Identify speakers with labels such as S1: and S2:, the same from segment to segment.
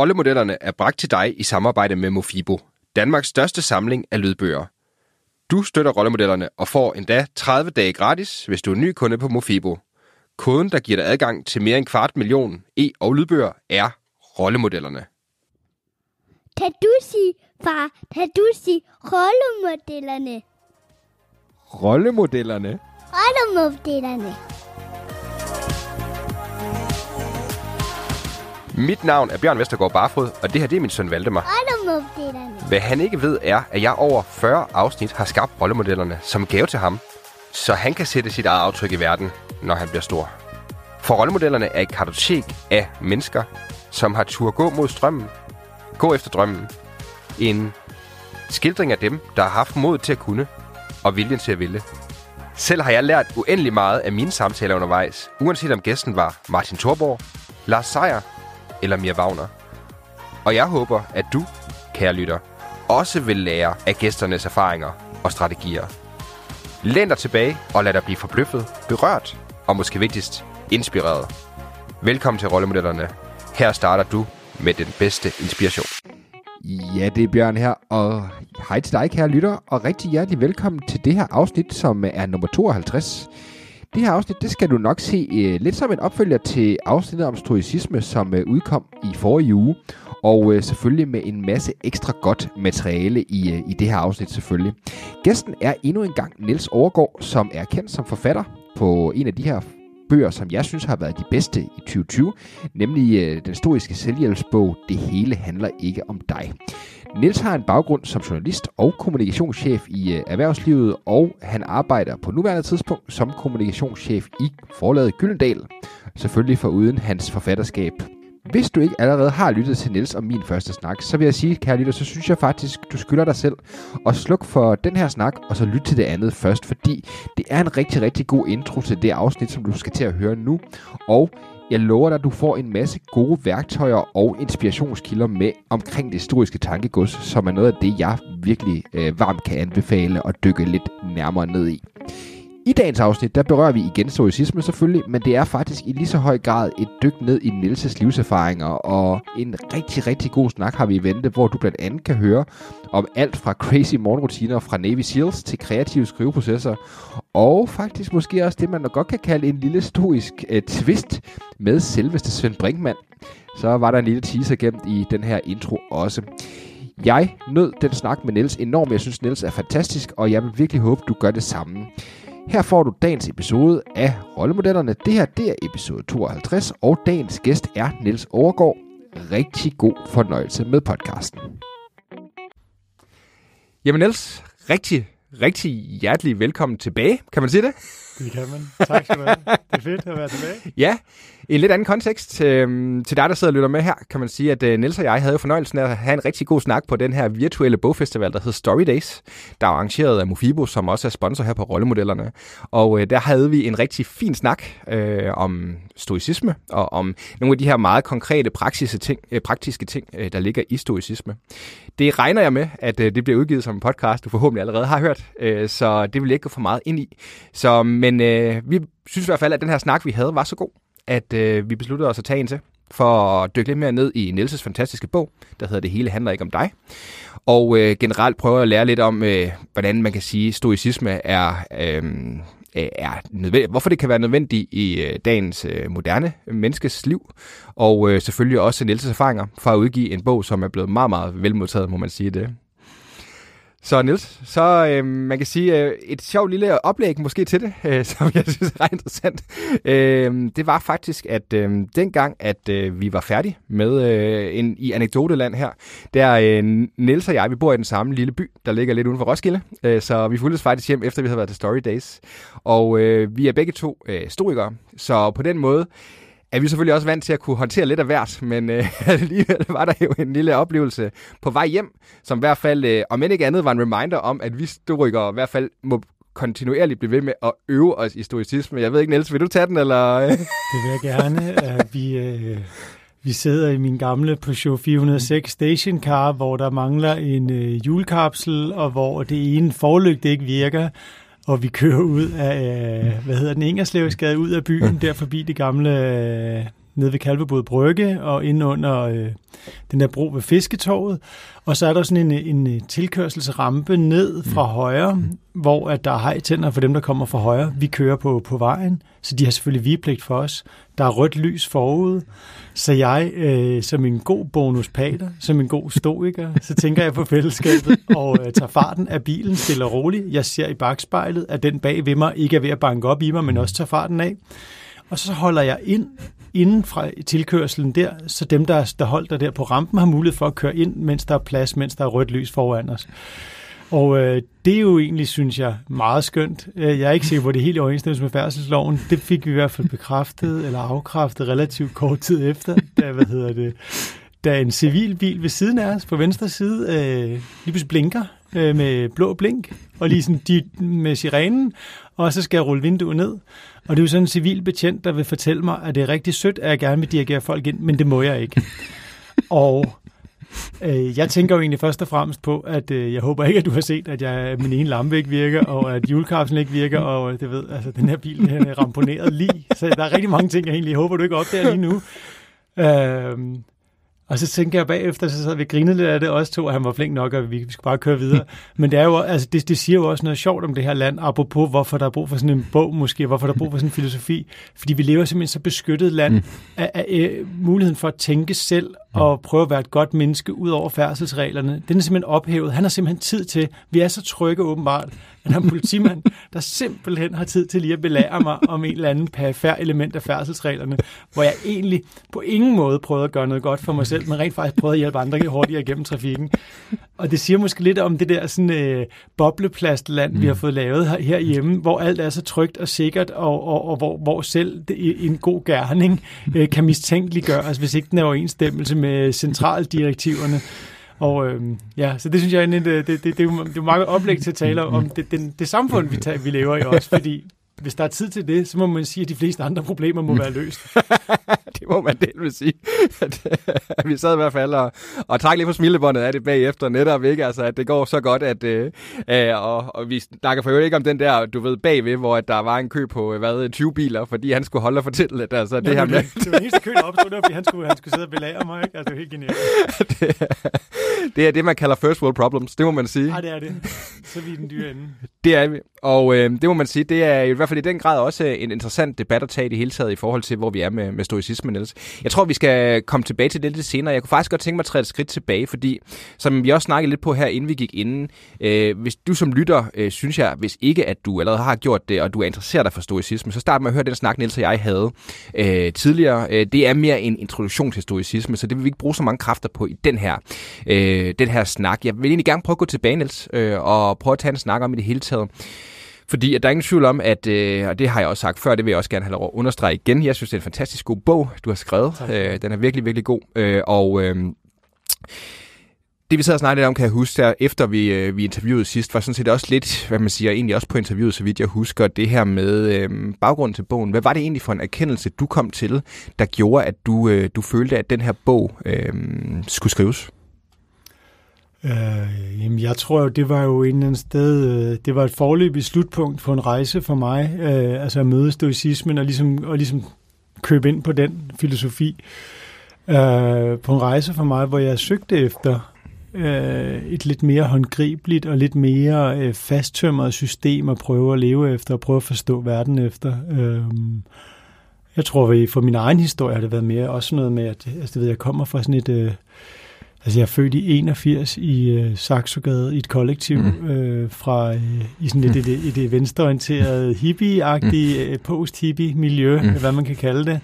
S1: Rollemodellerne er bragt til dig i samarbejde med Mofibo, Danmarks største samling af lydbøger. Du støtter rollemodellerne og får endda 30 dage gratis, hvis du er ny kunde på Mofibo. Koden, der giver dig adgang til mere end kvart million e- og lydbøger, er rollemodellerne.
S2: Kan du sige, far, kan du sige rollemodellerne?
S1: Rollemodellerne?
S2: Rollemodellerne.
S1: Mit navn er Bjørn Vestergaard Barfod, og det her det er min søn Valdemar. Hvad han ikke ved er, at jeg over 40 afsnit har skabt rollemodellerne som gave til ham, så han kan sætte sit eget aftryk i verden, når han bliver stor. For rollemodellerne er et kartotek af mennesker, som har tur gå mod strømmen, gå efter drømmen. En skildring af dem, der har haft mod til at kunne, og viljen til at ville. Selv har jeg lært uendelig meget af mine samtaler undervejs, uanset om gæsten var Martin Thorborg, Lars Seier eller Mia Wagner. Og jeg håber, at du, kære lytter, også vil lære af gæsternes erfaringer og strategier. Læn dig tilbage og lad dig blive forbløffet, berørt og måske vigtigst, inspireret. Velkommen til Rollemodellerne. Her starter du med den bedste inspiration.
S3: Ja, det er Bjørn her, og hej til dig, kære lytter, og rigtig hjertelig velkommen til det her afsnit, som er nummer 52. Det her afsnit, det skal du nok se øh, lidt som en opfølger til afsnittet om stoicisme, som øh, udkom i forrige uge, og øh, selvfølgelig med en masse ekstra godt materiale i, øh, i det her afsnit selvfølgelig. Gæsten er endnu en gang Niels Overgaard, som er kendt som forfatter på en af de her bøger, som jeg synes har været de bedste i 2020, nemlig øh, den historiske selvhjælpsbog Det hele handler ikke om dig. Niels har en baggrund som journalist og kommunikationschef i øh, erhvervslivet, og han arbejder på nuværende tidspunkt som kommunikationschef i forlaget Gyldendal. Selvfølgelig for uden hans forfatterskab. Hvis du ikke allerede har lyttet til Niels og min første snak, så vil jeg sige, kære lytter, så synes jeg faktisk, du skylder dig selv at slukke for den her snak, og så lytte til det andet først, fordi det er en rigtig, rigtig god intro til det afsnit, som du skal til at høre nu. Og jeg lover dig, at du får en masse gode værktøjer og inspirationskilder med omkring det historiske tankegods, som er noget af det, jeg virkelig øh, varmt kan anbefale at dykke lidt nærmere ned i. I dagens afsnit, der berører vi igen stoicisme selvfølgelig, men det er faktisk i lige så høj grad et dyk ned i Nielses livserfaringer, og en rigtig, rigtig god snak har vi i vente, hvor du blandt andet kan høre om alt fra crazy morgenrutiner fra Navy Seals til kreative skriveprocesser, og faktisk måske også det, man nok godt kan kalde en lille stoisk uh, twist med selveste Svend Brinkmann. Så var der en lille teaser gemt i den her intro også. Jeg nød den snak med Niels enormt. Jeg synes, Niels er fantastisk, og jeg vil virkelig håbe, du gør det samme. Her får du dagens episode af Rollemodellerne. Det her det er episode 52, og dagens gæst er Niels Overgaard. Rigtig god fornøjelse med podcasten. Jamen Niels, rigtig, rigtig hjertelig velkommen tilbage. Kan man sige det?
S4: Det kan man. Tak skal du have. Det er fedt at være tilbage.
S3: Ja, i en lidt anden kontekst øh, til dig, der sidder og lytter med her, kan man sige, at øh, Niels og jeg havde jo fornøjelsen af at have en rigtig god snak på den her virtuelle bogfestival, der hedder Story Days, der er arrangeret af Mofibo, som også er sponsor her på rollemodellerne. Og øh, der havde vi en rigtig fin snak øh, om stoicisme og om nogle af de her meget konkrete praktiske ting, øh, praktiske ting øh, der ligger i stoicisme. Det regner jeg med, at øh, det bliver udgivet som en podcast, du forhåbentlig allerede har hørt, øh, så det vil jeg ikke gå for meget ind i. Så, men øh, vi synes i hvert fald, at den her snak, vi havde, var så god, at øh, vi besluttede os at tage en til for at dykke lidt mere ned i Nielses fantastiske bog, der hedder Det hele handler ikke om dig. Og øh, generelt jeg at lære lidt om, øh, hvordan man kan sige, at stoicisme er, øh, er nødvendigt, hvorfor det kan være nødvendigt i øh, dagens øh, moderne menneskes liv, og øh, selvfølgelig også Niels' erfaringer for at udgive en bog, som er blevet meget, meget velmodtaget, må man sige det. Så Nils, så øh, man kan sige øh, et sjovt lille oplæg måske til det, øh, som jeg synes er ret interessant. Øh, det var faktisk, at øh, dengang, at øh, vi var færdige med øh, en, i anekdoteland her, der øh, Niels og jeg, vi bor i den samme lille by, der ligger lidt uden for Roskilde, øh, så vi fulgtes faktisk hjem, efter vi havde været til Story Days. Og øh, vi er begge to øh, historikere, så på den måde er vi selvfølgelig også vant til at kunne håndtere lidt af hvert, men øh, alligevel var der jo en lille oplevelse på vej hjem, som i hvert fald, øh, om end ikke andet, var en reminder om, at vi historikere i hvert fald må kontinuerligt blive ved med at øve os i stoicisme. Jeg ved ikke, Niels, vil du tage den, eller?
S4: Det vil jeg gerne. Øh, vi, øh, vi sidder i min gamle Peugeot 406 stationcar, hvor der mangler en øh, julekapsel, og hvor det ene forlygte ikke virker, og vi kører ud af, hvad hedder den, Ingerslevsgade, ud af byen, der forbi det gamle nede ved Kalvebod Brygge og ind under øh, den der bro ved Fisketorvet. Og så er der sådan en, en tilkørselsrampe ned fra mm. højre, hvor at der er hejtænder for dem, der kommer fra højre. Vi kører på, på vejen, så de har selvfølgelig vigepligt for os. Der er rødt lys forude, så jeg øh, som en god bonuspater, som en god stoiker, så tænker jeg på fællesskabet og øh, tager farten af bilen stille og roligt. Jeg ser i bagspejlet, at den bag ved mig ikke er ved at banke op i mig, men også tager farten af. Og så holder jeg ind inden fra tilkørselen der, så dem, der, der holder der på rampen, har mulighed for at køre ind, mens der er plads, mens der er rødt lys foran os. Og øh, det er jo egentlig, synes jeg, meget skønt. Øh, jeg er ikke sikker på, at det er helt i overensstemmelse med færdselsloven. Det fik vi i hvert fald bekræftet eller afkræftet relativt kort tid efter, da, hvad hedder det, da en civilbil ved siden af os på venstre side øh, lige pludselig blinker øh, med blå blink, og lige sådan de, med sirenen, og så skal jeg rulle vinduet ned. Og det er jo sådan en civil betjent, der vil fortælle mig, at det er rigtig sødt, at jeg gerne vil dirigere folk ind, men det må jeg ikke. og øh, jeg tænker jo egentlig først og fremmest på, at øh, jeg håber ikke, at du har set, at jeg, min ene lampe ikke virker, og at julekapslen ikke virker, og det ved, altså den her bil den er ramponeret lige. Så der er rigtig mange ting, jeg egentlig håber, du ikke opdager lige nu. Øh, og så tænker jeg bagefter, så sad vi grinede lidt af det også to, at han var flink nok, og vi, vi skulle bare køre videre. Men det, er jo, altså, det, det siger jo også noget sjovt om det her land, apropos hvorfor der er brug for sådan en bog måske, hvorfor der er brug for sådan en filosofi. Fordi vi lever simpelthen så beskyttet land mm. af, af, af muligheden for at tænke selv og prøve at være et godt menneske ud over færdselsreglerne. Den er simpelthen ophævet. Han har simpelthen tid til, vi er så trygge åbenbart, at han er en politimand, der simpelthen har tid til lige at belære mig om en eller anden perifær element af færdselsreglerne, hvor jeg egentlig på ingen måde prøvede at gøre noget godt for mig selv, men rent faktisk prøvede at hjælpe andre hurtigere igennem trafikken. Og det siger måske lidt om det der sådan øh, bobleplastland, mm. vi har fået lavet her, herhjemme, hvor alt er så trygt og sikkert, og, og, og hvor, hvor selv det, en god gerning øh, kan mistænkeliggøres, hvis ikke den er overensstemmelse med centraldirektiverne. Og øh, ja, så det synes jeg, det, det, det, det, det er jo det er meget oplæg til at tale om det, det, det samfund, vi, tager, vi lever i også, fordi hvis der er tid til det, så må man sige, at de fleste andre problemer må være løst.
S3: det må man vil sige. At, vi sad i hvert fald og, og trak lidt på smilebåndet af det bagefter netop, ikke? Altså, at det går så godt, at øh, øh, og, og vi snakker for jo ikke om den der, du ved, bagved, hvor at der var en kø på, hvad, 20 biler, fordi han skulle holde og fortælle lidt. Altså,
S4: det, ja, her med... det var den eneste kø, der opstod, fordi han skulle, han skulle sidde og belære mig, ikke? Altså, det er helt genialt.
S3: det, det er det, man kalder first world problems, det må man sige.
S4: Nej, det er det. Så er vi den dyre ende.
S3: Det er vi. Og øh, det må man sige, det er i hvert fald i den grad også øh, en interessant debat at tage i det hele taget i forhold til, hvor vi er med, med stoicismen ellers. Jeg tror, vi skal komme tilbage til det lidt senere. Jeg kunne faktisk godt tænke mig at træde et skridt tilbage, fordi som vi også snakkede lidt på her, inden vi gik inden, øh, hvis du som lytter, øh, synes jeg, hvis ikke at du allerede har gjort det, og du er interesseret dig for stoicisme, så start med at høre den snak, Niels og jeg havde øh, tidligere. Øh, det er mere en introduktion til stoicisme, så det vil vi ikke bruge så mange kræfter på i den her, øh, den her snak. Jeg vil egentlig gerne prøve at gå tilbage, Niels, øh, og prøve at tage en snak om i det hele taget. Fordi at der er ingen tvivl om, at, øh, og det har jeg også sagt før, det vil jeg også gerne have lov at understrege igen. Jeg synes, det er en fantastisk god bog, du har skrevet. Øh, den er virkelig, virkelig god. Øh, og øh, det vi sad og snakkede om, kan jeg huske, der, efter vi, øh, vi interviewede sidst, var sådan set også lidt, hvad man siger, egentlig også på interviewet, så vidt jeg husker, det her med øh, baggrunden til bogen. Hvad var det egentlig for en erkendelse, du kom til, der gjorde, at du, øh, du følte, at den her bog øh, skulle skrives?
S4: Øh, jamen, jeg tror jo, det var jo en eller anden sted, øh, det var et forløbigt slutpunkt på en rejse for mig, øh, altså at møde stoicismen og ligesom, og ligesom købe ind på den filosofi. Øh, på en rejse for mig, hvor jeg søgte efter øh, et lidt mere håndgribeligt og lidt mere øh, fasttømret system at prøve at leve efter og prøve at forstå verden efter. Øh, jeg tror, at for min egen historie har det været mere også noget med, at altså, det ved, jeg kommer fra sådan et... Øh, Altså, jeg er født i 81 i øh, Saxogade i et kollektiv mm. øh, fra øh, i sådan et, et, et, et venstreorienteret hippie-agtigt mm. øh, post-hippie-miljø, mm. hvad man kan kalde det.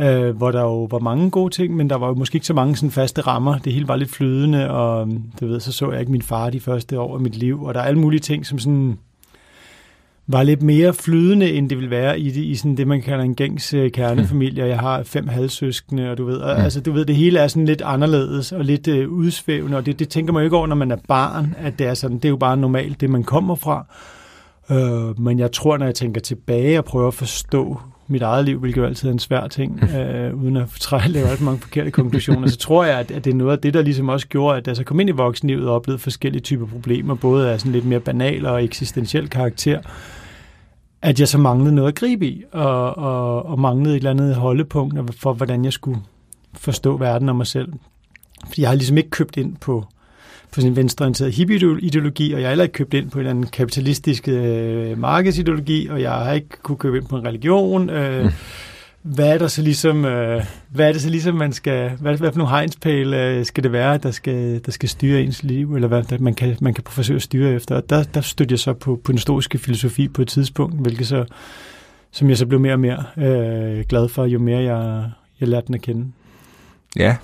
S4: Øh, hvor der jo var mange gode ting, men der var jo måske ikke så mange sådan faste rammer. Det hele var lidt flydende, og du ved, så så jeg ikke min far de første år af mit liv, og der er alle mulige ting, som sådan var lidt mere flydende, end det vil være i, det, i sådan det, man kalder en gængs øh, kernefamilie. Jeg har fem halvsøskende, og du ved, og, altså, du ved, det hele er sådan lidt anderledes og lidt øh, udsvævende, og det, det tænker man jo ikke over, når man er barn, at det er sådan, det er jo bare normalt, det man kommer fra. Øh, men jeg tror, når jeg tænker tilbage og prøver at forstå mit eget liv, hvilket jo altid er en svær ting, øh, uden at træ, lave alt mange forkerte konklusioner, så tror jeg, at, at det er noget af det, der ligesom også gjorde, at da jeg kom ind i voksenlivet og oplevede forskellige typer problemer, både af sådan lidt mere banal og eksistentiel karakter, at jeg så manglede noget at gribe i, og, og, og manglede et eller andet holdepunkt for, hvordan jeg skulle forstå verden og mig selv. Fordi jeg har ligesom ikke købt ind på, på sin venstreorienterede hippie-ideologi, og jeg har heller ikke købt ind på en eller anden kapitalistisk øh, markedsideologi, og jeg har ikke kunne købe ind på en religion. Øh, mm hvad er der så ligesom, øh, hvad er det så ligesom, man skal, hvad, hvad for nogle hegnspæle øh, skal det være, der skal, der skal styre ens liv, eller hvad der, man, kan, man kan forsøge at styre efter. Og der, der stødte jeg så på, på den historiske filosofi på et tidspunkt, hvilket så, som jeg så blev mere og mere øh, glad for, jo mere jeg, jeg lærte den at kende.
S3: Ja,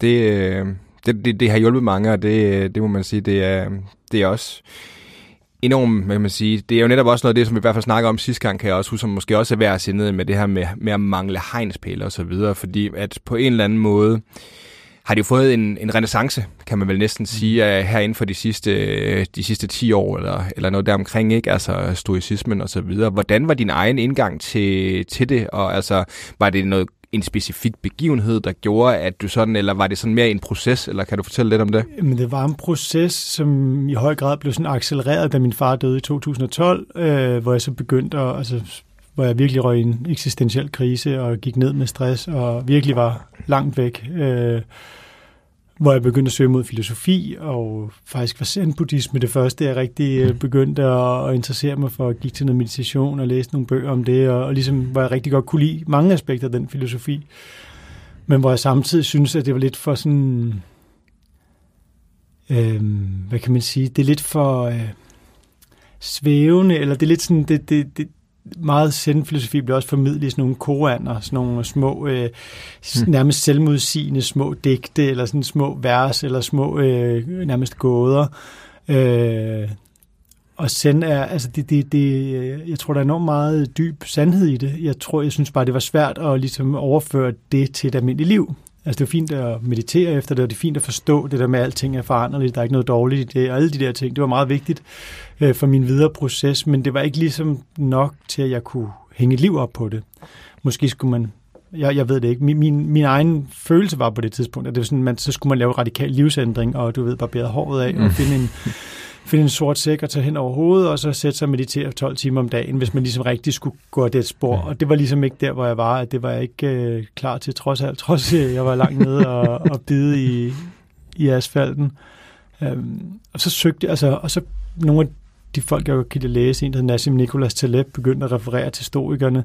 S3: det, øh, det, det, det har hjulpet mange, og det, det må man sige, det er, det er også enormt, hvad kan man sige. Det er jo netop også noget af det, som vi i hvert fald snakker om sidste gang, kan jeg også huske, som måske også er værd at se ned med det her med, med at mangle hegnspæle og så videre, fordi at på en eller anden måde har de jo fået en, en renaissance, kan man vel næsten mm. sige, her inden for de sidste, de sidste 10 år, eller, eller noget deromkring, ikke? Altså stoicismen og så videre. Hvordan var din egen indgang til, til det, og altså, var det noget en specifik begivenhed, der gjorde, at du sådan, eller var det sådan mere en proces, eller kan du fortælle lidt om det?
S4: Men det var en proces, som i høj grad blev sådan accelereret, da min far døde i 2012, øh, hvor jeg så begyndte at, altså, hvor jeg virkelig røg i en eksistentiel krise og gik ned med stress og virkelig var langt væk. Øh, hvor jeg begyndte at søge mod filosofi, og faktisk var zen-buddhisme det første, jeg rigtig øh, mm. begyndte at, interessere mig for. at gik til noget meditation og læse nogle bøger om det, og, og ligesom, hvor jeg rigtig godt kunne lide mange aspekter af den filosofi. Men hvor jeg samtidig synes, at det var lidt for sådan... Øh, hvad kan man sige? Det er lidt for... Øh, svævende, eller det er lidt sådan, det, det, det, meget zen-filosofi bliver også formidlet i sådan nogle koaner, sådan nogle små, øh, hmm. nærmest selvmodsigende små digte, eller sådan små vers, eller små øh, nærmest gåder. Øh, og zen er, altså det, det, det, jeg tror, der er enormt meget dyb sandhed i det. Jeg tror, jeg synes bare, det var svært at ligesom overføre det til et almindeligt liv. Altså det er fint at meditere efter det, og det er fint at forstå det der med, at alting er foranderligt, der er ikke noget dårligt i det, og alle de der ting. Det var meget vigtigt øh, for min videre proces, men det var ikke ligesom nok til, at jeg kunne hænge et liv op på det. Måske skulle man jeg, jeg ved det ikke. Min, min, min egen følelse var på det tidspunkt, at det var sådan, man, så skulle man lave radikal livsændring, og du ved, barbere håret af, og mm. finde en, finde en sort sæk og tage hen over hovedet, og så sætte sig og meditere 12 timer om dagen, hvis man ligesom rigtig skulle gå det spor. Og det var ligesom ikke der, hvor jeg var, at det var jeg ikke øh, klar til, trods alt, trods at jeg var langt nede og, og bide i, i asfalten. Øhm, og så søgte jeg, altså, og så nogle af de folk, jeg jo kan læse, en der hedder Nassim Nicholas Taleb, begyndte at referere til stoikerne,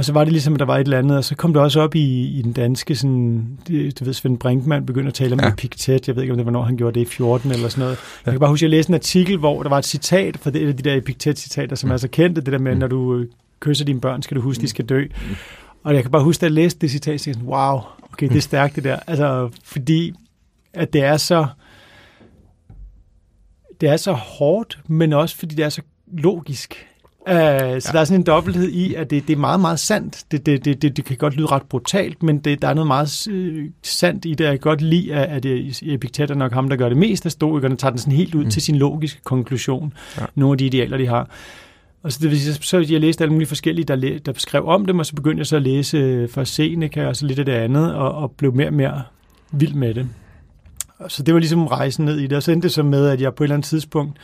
S4: og så var det ligesom, at der var et eller andet, og så kom det også op i, i den danske, sådan, du ved, Svend Brinkmann begyndte at tale om ja. Epiktet. Jeg ved ikke, om det var, når han gjorde det i 14 eller sådan noget. Jeg kan bare huske, at jeg læste en artikel, hvor der var et citat fra det, de der Epiktet-citater, som mm. er så kendte, det der med, mm. når du øh, kysser dine børn, skal du huske, mm. de skal dø. Mm. Og jeg kan bare huske, at jeg læste det citat, og wow, okay, det er stærkt det der. Altså, fordi at det er så det er så hårdt, men også fordi det er så logisk. Uh, så ja. der er sådan en dobbelthed i, at det, det er meget, meget sandt. Det, det, det, det, det kan godt lyde ret brutalt, men det, der er noget meget uh, sandt i det. Jeg kan godt lide, at, at Epiktet er nok ham, der gør det mest af stoikerne, tager den sådan helt ud mm. til sin logiske konklusion. Ja. Nogle af de idealer, de har. Og så, det vil sige, så jeg læste alle mulige forskellige, der, der skrev om dem, og så begyndte jeg så at læse øh, for Seneca og så lidt af det andet, og, og blev mere og mere vild med det. Så det var ligesom rejsen ned i det, og så endte det så med, at jeg på et eller andet tidspunkt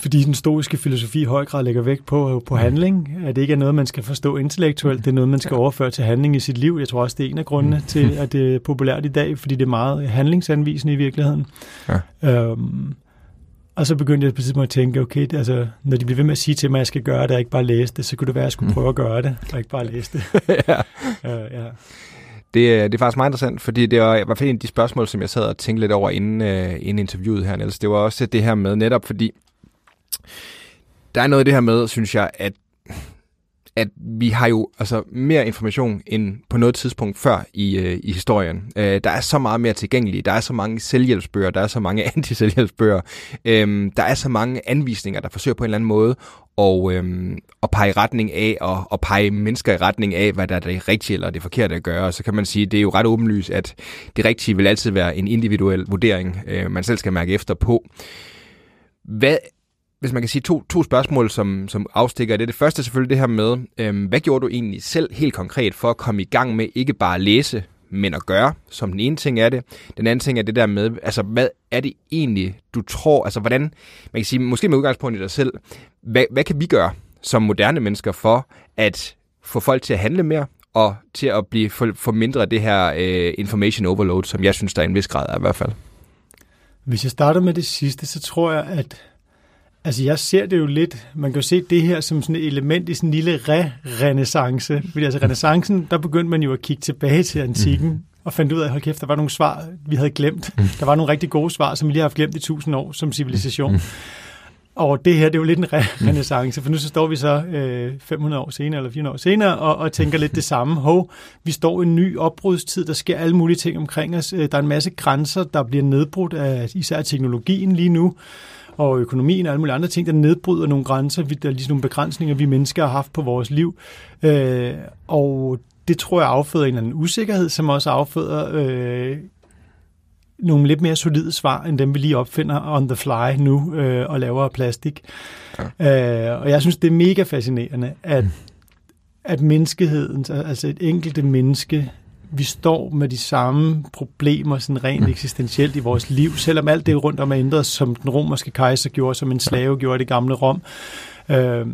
S4: fordi den stoiske filosofi i høj grad lægger vægt på, på handling, at det ikke er noget, man skal forstå intellektuelt, det er noget, man skal overføre til handling i sit liv. Jeg tror også, det er en af grundene mm. til, at det er populært i dag, fordi det er meget handlingsanvisende i virkeligheden. Ja. Øhm, og så begyndte jeg på tidspunkt at tænke, okay, det, altså, når de bliver ved med at sige til mig, at jeg skal gøre det, og ikke bare læse det, så kunne det være, at jeg skulle mm. prøve at gøre det, og ikke bare læse det. ja. øh, ja.
S3: Det, det er faktisk meget interessant, fordi det var i hvert fald en af de spørgsmål, som jeg sad og tænkte lidt over inden, uh, inden interviewet her, Niels. Det var også det her med netop, fordi der er noget af det her med, synes jeg, at at vi har jo altså mere information end på noget tidspunkt før i, øh, i historien. Øh, der er så meget mere tilgængeligt. Der er så mange selvhjælpsbøger, der er så mange antiselvhjælpsbøger. Øh, der er så mange anvisninger, der forsøger på en eller anden måde og, øh, at pege retning af, og, og pege mennesker i retning af, hvad der er det rigtige eller det forkerte at gøre. Så kan man sige, det er jo ret åbenlyst, at det rigtige vil altid være en individuel vurdering, øh, man selv skal mærke efter på. Hvad hvis man kan sige to, to spørgsmål, som, som afstikker det. Det første er selvfølgelig det her med, øh, hvad gjorde du egentlig selv helt konkret for at komme i gang med ikke bare at læse, men at gøre, som den ene ting er det. Den anden ting er det der med, altså hvad er det egentlig, du tror, altså hvordan, man kan sige, måske med udgangspunkt i dig selv, hvad, hvad kan vi gøre som moderne mennesker for at få folk til at handle mere, og til at blive for, for mindre af det her øh, information overload, som jeg synes, der er en vis grad af i hvert fald.
S4: Hvis jeg starter med det sidste, så tror jeg, at altså jeg ser det jo lidt, man kan jo se det her som sådan et element i sådan en lille re-renaissance. Fordi altså renaissancen, der begyndte man jo at kigge tilbage til antikken, mm. og fandt ud af, hold kæft, der var nogle svar, vi havde glemt. Mm. Der var nogle rigtig gode svar, som vi lige har haft glemt i tusind år som civilisation. Mm. Og det her, det er jo lidt en re- renaissance, for nu så står vi så øh, 500 år senere, eller 400 år senere, og, og tænker lidt det samme. Hov, vi står i en ny opbrudstid, der sker alle mulige ting omkring os. Der er en masse grænser, der bliver nedbrudt af især teknologien lige nu, og økonomien og alle mulige andre ting, der nedbryder nogle grænser, der er ligesom nogle begrænsninger, vi mennesker har haft på vores liv. Øh, og det tror jeg afføder en eller anden usikkerhed, som også afføder øh, nogle lidt mere solide svar, end dem vi lige opfinder on the fly nu øh, og laver af plastik. Ja. Øh, og jeg synes, det er mega fascinerende, at, mm. at menneskeheden, altså et enkelte menneske, vi står med de samme problemer sådan rent mm. eksistentielt i vores liv, selvom alt det rundt om er ændret, som den romerske kejser gjorde, som en slave gjorde i det gamle Rom. Øh,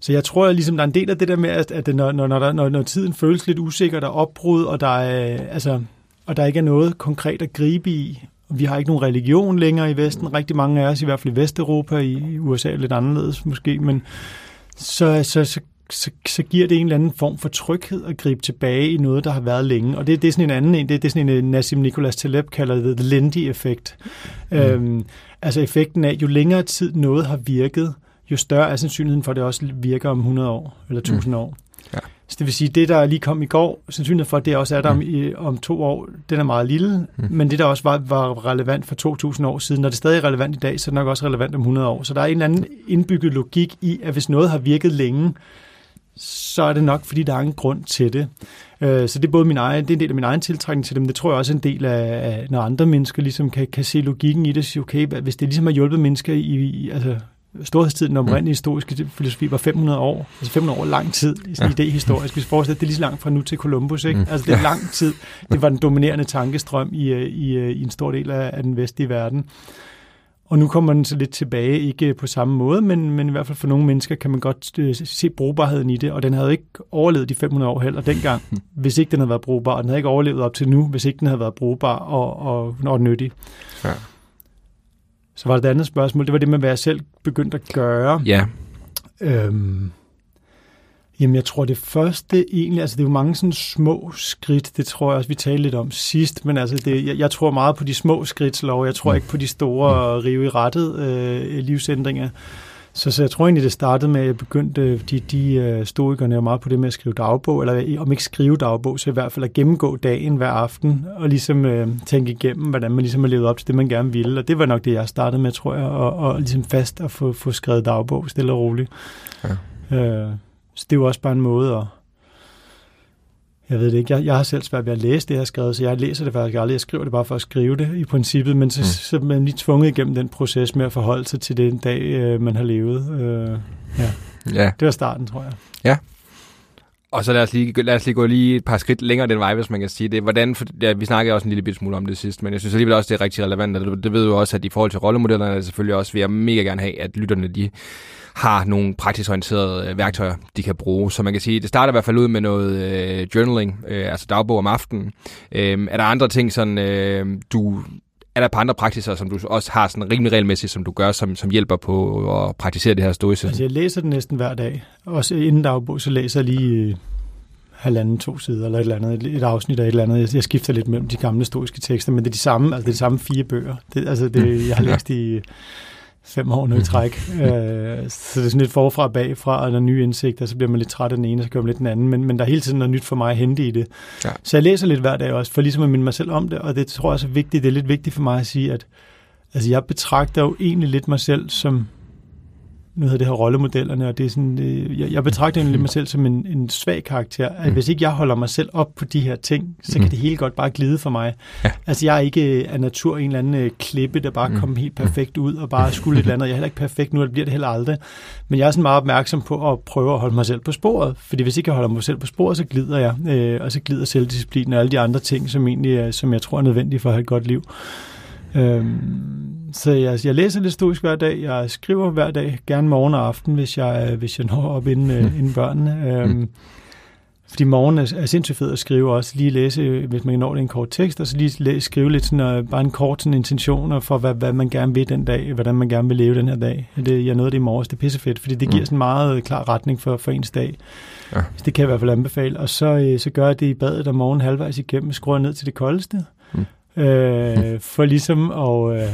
S4: så jeg tror, at ligesom, der er en del af det der med, at, at når, når, når, når, når tiden føles lidt usikker, der er opbrud, og der er, altså, og der ikke er noget konkret at gribe i. Vi har ikke nogen religion længere i Vesten. Rigtig mange af os, i hvert fald i Vesteuropa, i USA lidt anderledes måske, men så, så, så, så, så giver det en eller anden form for tryghed at gribe tilbage i noget, der har været længe. Og det, det er sådan en anden en. Det, det er sådan en, Nassim Nicholas Taleb kalder det the Lindy-effekt. Mm. Øhm, altså effekten af, jo længere tid noget har virket, jo større er sandsynligheden for, at det også virker om 100 år eller 1000 mm. år. Ja. Så det vil sige, det der lige kom i går, sandsynligheden for, at det også er der om, i, om to år, den er meget lille, mm. men det der også var, var relevant for 2000 år siden, når det stadig er relevant i dag, så er det nok også relevant om 100 år. Så der er en eller anden indbygget logik i, at hvis noget har virket længe, så er det nok, fordi der er en grund til det. Øh, så det er både min egen, det er en del af min egen tiltrækning til dem. Det tror jeg også er en del af, når andre mennesker ligesom kan, kan se logikken i det, så okay, hvis det ligesom har hjulpet mennesker i, i altså storhedstiden, den oprindelige historiske filosofi, var 500 år. Altså 500 år lang tid i ja. idéhistorisk. Hvis vi forestiller, det er lige så langt fra nu til Columbus. Ikke? Mm. Altså det er lang tid. Det var den dominerende tankestrøm i, i, i en stor del af, af den vestlige verden. Og nu kommer den så lidt tilbage, ikke på samme måde, men, men i hvert fald for nogle mennesker kan man godt øh, se brugbarheden i det, og den havde ikke overlevet de 500 år heller dengang, hvis ikke den havde været brugbar, og den havde ikke overlevet op til nu, hvis ikke den havde været brugbar og, og, og nyttig. Ja. Så var det et andet spørgsmål. Det var det med, hvad jeg selv begyndte at gøre.
S3: Ja.
S4: Øhm, jamen, jeg tror det første egentlig, altså det er jo mange sådan små skridt, det tror jeg også, vi talte lidt om sidst, men altså det, jeg, jeg tror meget på de små skridtslov, jeg tror mm. ikke på de store rive i rettet øh, livsændringer. Så, så jeg tror egentlig, det startede med, at jeg begyndte, de, de uh, stoikerne er meget på det med at skrive dagbog, eller om ikke skrive dagbog, så i hvert fald at gennemgå dagen hver aften, og ligesom uh, tænke igennem, hvordan man ligesom har levet op til det, man gerne ville. Og det var nok det, jeg startede med, tror jeg, og, og ligesom fast at få, få skrevet dagbog, stille og roligt. Ja. Uh, så det var også bare en måde at, jeg ved det ikke. Jeg, jeg har selv svært ved at læse det, jeg har skrevet, så jeg læser det faktisk aldrig. Jeg skriver det bare for at skrive det i princippet, men så, mm. så er man lige tvunget igennem den proces med at forholde sig til den dag, øh, man har levet. Øh, ja. ja. Det var starten, tror jeg.
S3: Ja. Og så lad os, lige, lad os lige gå lige et par skridt længere den vej, hvis man kan sige det. Hvordan, for, ja, vi snakkede også en lille smule om det sidst, men jeg synes alligevel også, det er rigtig relevant. Og det, det ved jo også, at i forhold til rollemodellerne, selvfølgelig også vil jeg mega gerne have, at lytterne de har nogle praktisk orienterede øh, værktøjer, de kan bruge. Så man kan sige, det starter i hvert fald ud med noget øh, journaling, øh, altså dagbog om aftenen. Øh, er der andre ting, sådan, øh, du er der på andre praksiser, som du også har sådan rimelig regelmæssigt, som du gør, som, som hjælper på at praktisere det her stoicism?
S4: Altså, jeg læser det næsten hver dag. Også inden dagbog, så læser jeg lige øh, halvanden, to sider, eller et eller andet, et, et afsnit af et eller andet. Jeg skifter lidt mellem de gamle stoiske tekster, men det er de samme, altså det er de samme fire bøger. Det, altså det, jeg har læst i fem år nu i træk. øh, så det er sådan lidt forfra og bagfra, og der er nye indsigter, så bliver man lidt træt af den ene, og så gør man lidt den anden. Men, men der er hele tiden noget nyt for mig at hente i det. Ja. Så jeg læser lidt hver dag også, for ligesom at minde mig selv om det, og det tror jeg også er vigtigt. Det er lidt vigtigt for mig at sige, at altså, jeg betragter jo egentlig lidt mig selv som nu hedder det her rollemodellerne, og det er sådan, øh, jeg, jeg betragter egentlig mig selv som en, en svag karakter, at mm. hvis ikke jeg holder mig selv op på de her ting, så kan mm. det hele godt bare glide for mig. Ja. Altså jeg er ikke af natur en eller anden øh, klippe, der bare mm. kommer helt perfekt ud og bare skulle et eller andet. Jeg er heller ikke perfekt nu, og det bliver det heller aldrig. Men jeg er sådan meget opmærksom på at prøve at holde mig selv på sporet, fordi hvis ikke jeg holder mig selv på sporet, så glider jeg, øh, og så glider selvdisciplin og alle de andre ting, som egentlig er, som jeg tror er nødvendige for at have et godt liv. Øhm, så jeg, jeg læser lidt stoisk hver dag. Jeg skriver hver dag, gerne morgen og aften, hvis jeg, hvis jeg når op inden, øh, inden børnene. Øhm, fordi morgen er, er sindssygt fed at skrive også. Lige læse, hvis man når det en kort tekst, og så lige læse, skrive lidt sådan, uh, bare en kort sådan, intentioner for, hvad, hvad man gerne vil den dag, hvordan man gerne vil leve den her dag. Det, jeg nåede det i morges, det er pissefedt, fordi det giver sådan en meget klar retning for, for ens dag.
S3: Ja.
S4: Det kan jeg i hvert fald anbefale. Og så, øh, så gør jeg det i badet om morgenen halvvejs igennem, skruer ned til det koldeste. Mm. Øh, for ligesom at... Øh,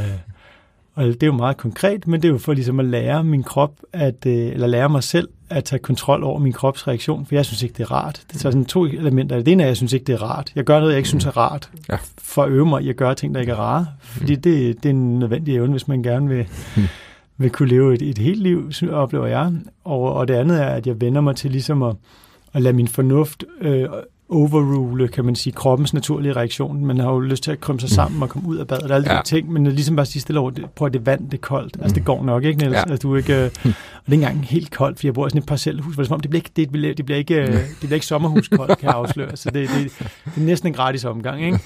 S4: og det er jo meget konkret, men det er jo for ligesom at lære min krop, at, øh, eller lære mig selv at tage kontrol over min krops reaktion, for jeg synes ikke, det er rart. Det er sådan to elementer. Det ene er, at jeg synes ikke, det er rart. Jeg gør noget, jeg ikke synes er rart,
S3: Ja.
S4: for at øve mig i at gøre ting, der ikke er rare. Fordi det, det er en nødvendig evne, hvis man gerne vil, vil kunne leve et, et helt liv, oplever jeg. Og, og det andet er, at jeg vender mig til ligesom at, at lade min fornuft øh, overrule, kan man sige, kroppens naturlige reaktion. Man har jo lyst til at krømme sig sammen og komme ud af badet og alle de
S3: Ja.
S4: ja. ting, men ligesom bare sige stille over, det- prøv at det vand, det er koldt. Altså det går nok, ikke Niels?
S3: Ja.
S4: Altså, du er ikke, øh, og det er ikke engang helt koldt, for jeg bor i sådan et parcelhus, hvor det som om, det bliver ikke, det bliver, det bliver ikke, øh, det bliver ikke sommerhuskoldt, kan jeg afsløre. Så det, det, det er næsten en gratis omgang, ikke?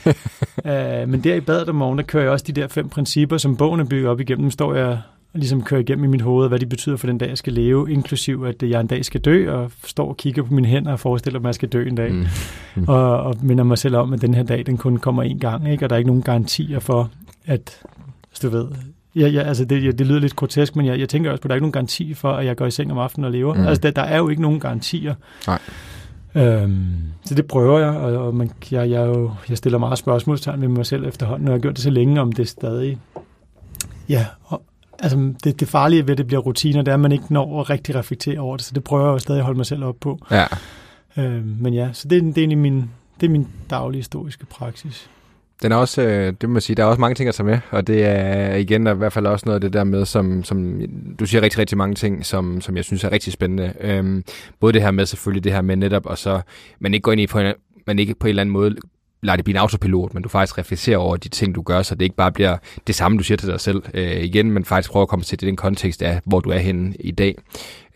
S4: Uh, men der i badet om morgenen, der kører jeg også de der fem principper, som bogen er bygget op igennem. Står jeg ligesom kører igennem i mit hoved, hvad de betyder for den dag, jeg skal leve, inklusiv at jeg en dag skal dø, og står og kigger på mine hænder og forestiller mig, at jeg skal dø en dag.
S3: Mm.
S4: Og, og minder mig selv om, at den her dag, den kun kommer en gang, ikke? og der er ikke nogen garantier for, at, du ved, Ja, ja, altså det, ja, det lyder lidt grotesk, men jeg, jeg tænker også på, at der er ikke nogen garanti for, at jeg går i seng om aftenen og lever.
S3: Mm.
S4: Altså der, der er jo ikke nogen garantier.
S3: Nej.
S4: Øhm, så det prøver jeg, og, og man, jeg, jeg, jo, jeg stiller meget spørgsmålstegn ved mig selv efterhånden, og jeg har gjort det så længe, om det stadig... Ja, og, altså det, det farlige ved, at det bliver rutiner, det er, at man ikke når at rigtig reflektere over det, så det prøver jeg jo stadig at holde mig selv op på.
S3: Ja.
S4: Øhm, men ja, så det, er- det er egentlig min, det er min daglige historiske praksis.
S3: Den er også, øh, det må man sige, der er også mange ting at tage med, og det er igen der er i hvert fald også noget af det der med, som, som du siger rigtig, rigtig mange ting, som, som jeg synes er rigtig spændende. Øhm, både det her med selvfølgelig det her med netop, og så man ikke går ind i på en, man ikke på en eller anden måde lader det blive en autopilot, men du faktisk reflekterer over de ting, du gør, så det ikke bare bliver det samme, du siger til dig selv øh, igen, men faktisk prøver at komme til den kontekst af, hvor du er henne i dag.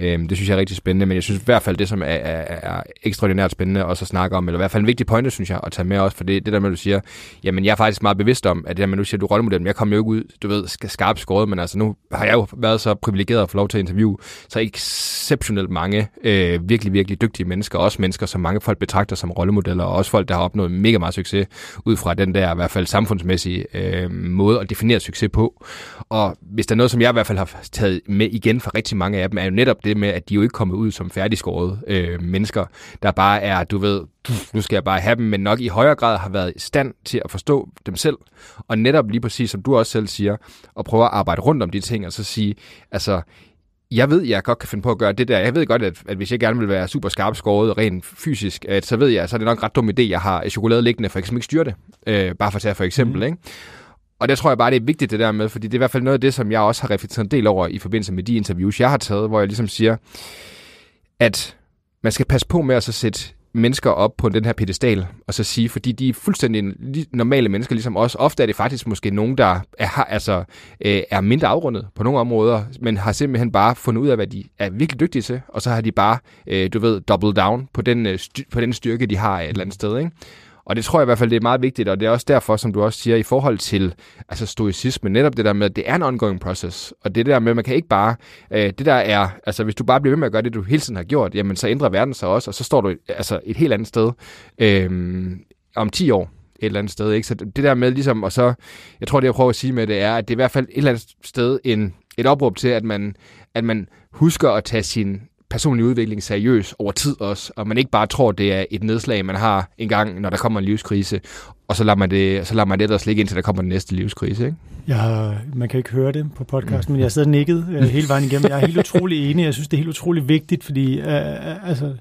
S3: Øhm, det synes jeg er rigtig spændende, men jeg synes i hvert fald, det som er, er, er ekstraordinært spændende også at snakke om, eller i hvert fald en vigtig pointe, synes jeg, at tage med også, for det, det der med, at du siger, jamen jeg er faktisk meget bevidst om, at det der med, at du siger, du er rollemodel, men jeg kommer jo ikke ud, du ved, skarpt skåret, men altså nu har jeg jo været så privilegeret at få lov til at interviewe så exceptionelt mange øh, virkelig, virkelig dygtige mennesker, også mennesker, som mange folk betragter som rollemodeller, og også folk, der har opnået mega meget succes, ud fra den der i hvert fald samfundsmæssige øh, måde at definere succes på. Og hvis der er noget, som jeg i hvert fald har taget med igen fra rigtig mange af dem, er jo netop det med, at de jo ikke kommer ud som færdigskårede øh, mennesker, der bare er, du ved, nu skal jeg bare have dem, men nok i højere grad har været i stand til at forstå dem selv. Og netop lige præcis, som du også selv siger, at prøve at arbejde rundt om de ting, og så sige, altså, jeg ved, jeg godt kan finde på at gøre det der. Jeg ved godt, at, at hvis jeg gerne vil være super skarp skåret rent fysisk, at, så ved jeg, så er det nok en ret dum idé, jeg har chokolade liggende, for jeg kan ikke styre det. Øh, bare for at tage for eksempel, mm. ikke? Og det tror jeg bare, det er vigtigt det der med, fordi det er i hvert fald noget af det, som jeg også har reflekteret en del over i forbindelse med de interviews, jeg har taget, hvor jeg ligesom siger, at man skal passe på med at så sætte mennesker op på den her pedestal, og så sige, fordi de er fuldstændig normale mennesker, ligesom os. Ofte er det faktisk måske nogen, der er, altså, øh, er mindre afrundet på nogle områder, men har simpelthen bare fundet ud af, hvad de er virkelig dygtige til, og så har de bare, øh, du ved, double down på den, øh, på den styrke, de har et eller andet sted, ikke? Og det tror jeg i hvert fald, det er meget vigtigt, og det er også derfor, som du også siger, i forhold til altså stoicisme, netop det der med, at det er en ongoing process, og det der med, at man kan ikke bare, øh, det der er, altså hvis du bare bliver ved med at gøre det, du hele tiden har gjort, jamen så ændrer verden sig også, og så står du altså et helt andet sted øh, om 10 år, et eller andet sted, ikke? Så det der med ligesom, og så, jeg tror det jeg prøver at sige med det er, at det er i hvert fald et eller andet sted en, et opråb til, at man, at man husker at tage sin personlig udvikling seriøs over tid også, og man ikke bare tror, det er et nedslag, man har en gang, når der kommer en livskrise, og så lader man det, så lader man det ellers ligge, indtil der kommer den næste livskrise, ikke?
S4: Jeg har, man kan ikke høre det på podcasten, men jeg sidder nikket øh, hele vejen igennem. Jeg er helt utrolig enig. Jeg synes, det er helt utrolig vigtigt, fordi øh, øh altså,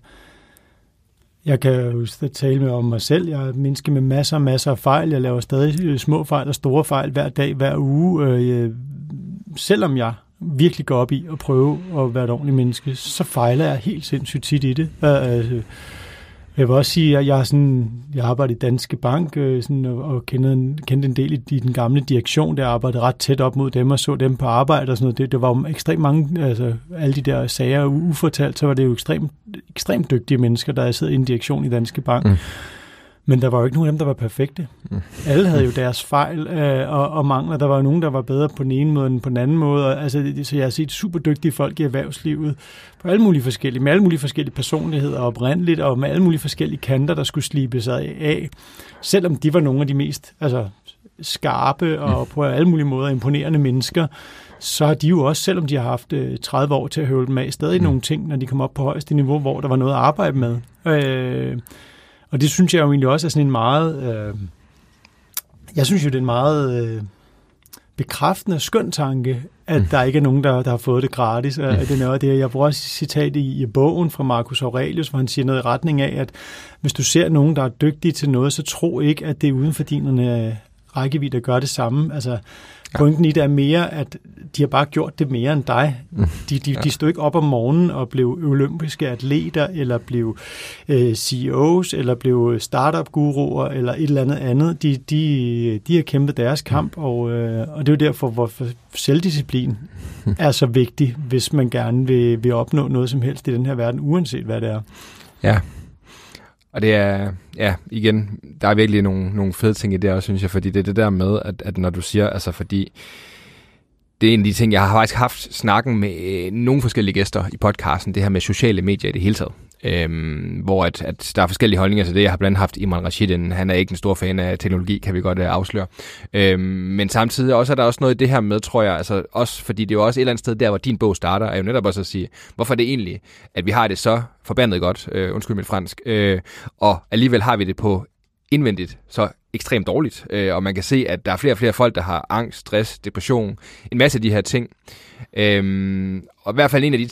S4: jeg kan jo stadig tale med om mig selv. Jeg er menneske med masser og masser af fejl. Jeg laver stadig øh, små fejl og store fejl hver dag, hver uge. Øh, selvom jeg virkelig går op i at prøve at være et ordentligt menneske, så fejler jeg helt sindssygt tit i det. Øh, altså, jeg vil også sige, at jeg, sådan, jeg arbejder i Danske Bank øh, sådan, og, og en, kendte en del i, i den gamle direktion, der arbejdede ret tæt op mod dem og så dem på arbejde og sådan noget. Det, det var jo ekstremt mange, altså alle de der sager ufortalt, så var det jo ekstremt, ekstremt dygtige mennesker, der sad i en direktion i Danske Bank.
S3: Mm.
S4: Men der var jo ikke nogen af dem, der var perfekte. Mm. Alle havde jo deres fejl øh, og, og mangler. Der var jo nogen, der var bedre på den ene måde end på den anden måde. Og, altså, så jeg har set super dygtige folk i erhvervslivet på alle mulige forskellige, med alle mulige forskellige personligheder oprindeligt, og med alle mulige forskellige kanter, der skulle slibe sig af. Selvom de var nogle af de mest altså, skarpe og på alle mulige måder imponerende mennesker, så har de jo også, selvom de har haft 30 år til at høvle dem af, stadig mm. nogle ting, når de kom op på højeste niveau, hvor der var noget at arbejde med. Øh, og det synes jeg jo egentlig også er sådan en meget... Øh, jeg synes jo, det er en meget øh, bekræftende, skøn tanke, at mm. der ikke er nogen, der, der har fået det gratis. Mm. Det er det. Jeg bruger også citat i, i bogen fra Marcus Aurelius, hvor han siger noget i retning af, at hvis du ser nogen, der er dygtige til noget, så tro ikke, at det er uden for din øh, rækkevidde at gøre det samme. Altså, Pointen i det er mere, at de har bare gjort det mere end dig. De, de, de stod ikke op om morgenen og blev olympiske atleter, eller blev øh, CEOs, eller blev startup-guruer, eller et eller andet andet. De, de, de har kæmpet deres kamp, og, øh, og det er jo derfor, hvor selvdisciplin er så vigtig, hvis man gerne vil, vil opnå noget som helst i den her verden, uanset hvad det er.
S3: Ja, og det er, ja, igen, der er virkelig nogle, nogle fede ting i det også, synes jeg, fordi det er det der med, at, at når du siger, altså fordi, det er en af de ting, jeg har faktisk haft snakken med øh, nogle forskellige gæster i podcasten, det her med sociale medier i det hele taget. Øhm, hvor at, at der er forskellige holdninger til det. Jeg har blandt andet haft Imran Rashid, han er ikke en stor fan af teknologi, kan vi godt uh, afsløre. Øhm, men samtidig også er der også noget i det her med, tror jeg, altså også, fordi det er jo også et eller andet sted der, hvor din bog starter, er jo netop også at sige, hvorfor er det egentlig, at vi har det så forbandet godt, øh, undskyld mit fransk, øh, og alligevel har vi det på indvendigt så ekstremt dårligt, øh, og man kan se, at der er flere og flere folk, der har angst, stress, depression, en masse af de her ting. Øhm, og i hvert fald en af de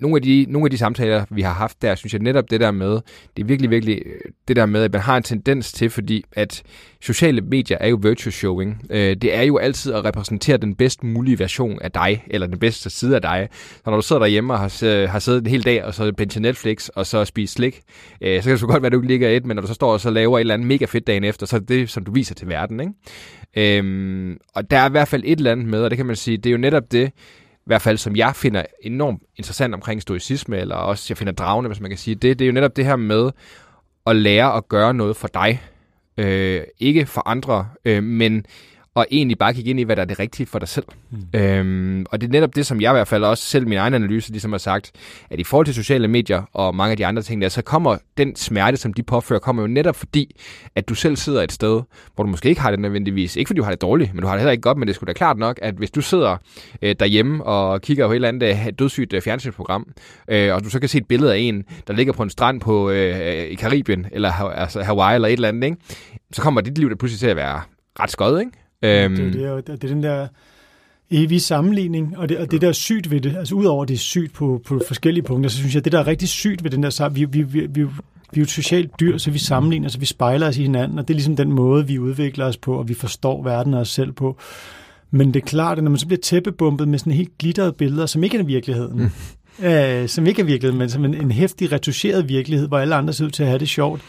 S3: nogle af, de, nogle af de samtaler, vi har haft der, synes jeg netop det der med, det er virkelig, virkelig øh, det der med, at man har en tendens til, fordi at sociale medier er jo virtual showing. Øh, det er jo altid at repræsentere den bedst mulige version af dig, eller den bedste side af dig. Så når du sidder derhjemme og har, øh, har siddet en hel dag, og så binge Netflix, og så spist slik, øh, så kan det så godt være, at du ikke ligger et, men når du så står og så laver et eller andet mega fedt dagen efter, så er det det, som du viser til verden. Ikke? Øhm, og der er i hvert fald et eller andet med, og det kan man sige, det er jo netop det, i hvert fald som jeg finder enormt interessant omkring stoicisme, eller også jeg finder dragende, hvis man kan sige det, det er jo netop det her med at lære at gøre noget for dig. Øh, ikke for andre, øh, men og egentlig bare kigge ind i, hvad der er det rigtige for dig selv. Mm. Øhm, og det er netop det, som jeg i hvert fald også selv min egen analyse ligesom har sagt, at i forhold til sociale medier og mange af de andre ting der, så kommer den smerte, som de påfører, kommer jo netop fordi, at du selv sidder et sted, hvor du måske ikke har det nødvendigvis. Ikke fordi du har det dårligt, men du har det heller ikke godt, men det skulle da klart nok, at hvis du sidder øh, derhjemme og kigger på et eller andet øh, dødssygt øh, fjernsynsprogram, øh, og du så kan se et billede af en, der ligger på en strand på øh, i Karibien, eller altså Hawaii eller et eller andet, ikke? så kommer dit liv der pludselig til at være ret skødt, ikke?
S4: Øhm. Det, det, er, det er den der evige sammenligning, og det, og det der er sygt ved det, altså udover det er sygt på, på forskellige punkter, så synes jeg, det der er rigtig sygt ved den der vi, vi, vi, vi, vi er jo et socialt dyr, så vi sammenligner, så vi spejler os i hinanden, og det er ligesom den måde, vi udvikler os på, og vi forstår verden og os selv på. Men det er klart, at når man så bliver tæppebumpet med sådan helt glitterede billeder, som ikke er virkeligheden, mm. øh, som ikke er virkeligheden, men som en, en hæftig, retuscheret virkelighed, hvor alle andre ser ud til at have det sjovt,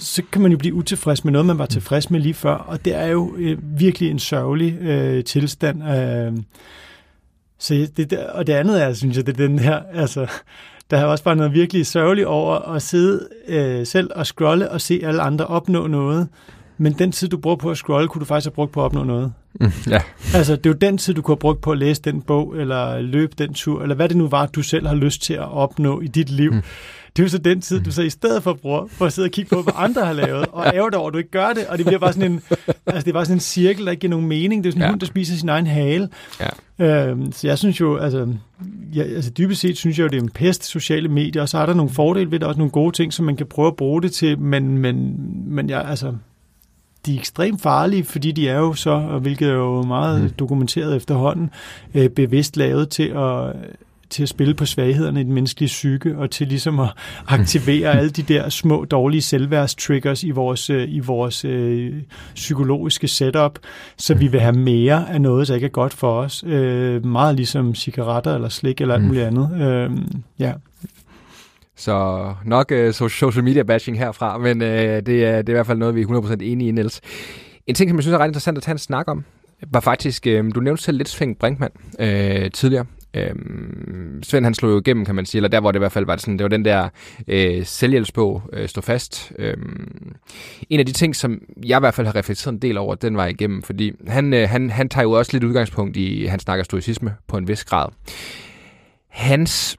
S4: så kan man jo blive utilfreds med noget, man var tilfreds med lige før, og det er jo øh, virkelig en sørgelig øh, tilstand. Øh, så det, og det andet er, synes jeg, det er den her, altså, der er også bare noget virkelig sørgeligt over at sidde øh, selv og scrolle og se alle andre opnå noget, men den tid, du bruger på at scrolle, kunne du faktisk have brugt på at opnå noget.
S3: Mm, ja.
S4: Altså, det er jo den tid, du kunne have brugt på at læse den bog, eller løbe den tur, eller hvad det nu var, du selv har lyst til at opnå i dit liv. Mm det er jo så den tid, du så i stedet for bruger, for at sidde og kigge på, hvad andre har lavet, og ærger dig over, at du ikke gør det, og det bliver bare sådan en, altså det er bare sådan en cirkel, der ikke giver nogen mening. Det er sådan en ja. hund, der spiser sin egen hale. Ja. Øhm, så jeg synes jo, altså, ja, altså dybest set synes jeg jo, det er en pest, sociale medier, og så er der nogle fordele ved det, også nogle gode ting, som man kan prøve at bruge det til, men, men, men jeg, altså, de er ekstremt farlige, fordi de er jo så, hvilket er jo meget mm. dokumenteret efterhånden, øh, bevidst lavet til at til at spille på svaghederne i den menneskelige psyke, og til ligesom at aktivere alle de der små dårlige selvværdstriggers i vores, øh, i vores øh, psykologiske setup, så vi vil have mere af noget, der ikke er godt for os. Øh, meget ligesom cigaretter eller slik eller alt mm. muligt andet. Øh, ja.
S3: Så nok uh, social media bashing herfra, men uh, det, er, det er i hvert fald noget, vi er 100% enige i, Niels. En ting, som jeg synes er ret interessant at tage en snak om, var faktisk, øh, du nævnte selv lidt Svend Brinkmann øh, tidligere, Øhm, Svend han slog jo igennem, kan man sige, eller der hvor det i hvert fald var det sådan, det var den der øh, selvhjælpsbog, øh, Stå fast. Øhm, en af de ting, som jeg i hvert fald har reflekteret en del over, den var igennem, fordi han, øh, han, han tager jo også lidt udgangspunkt i, han snakker stoicisme på en vis grad. Hans,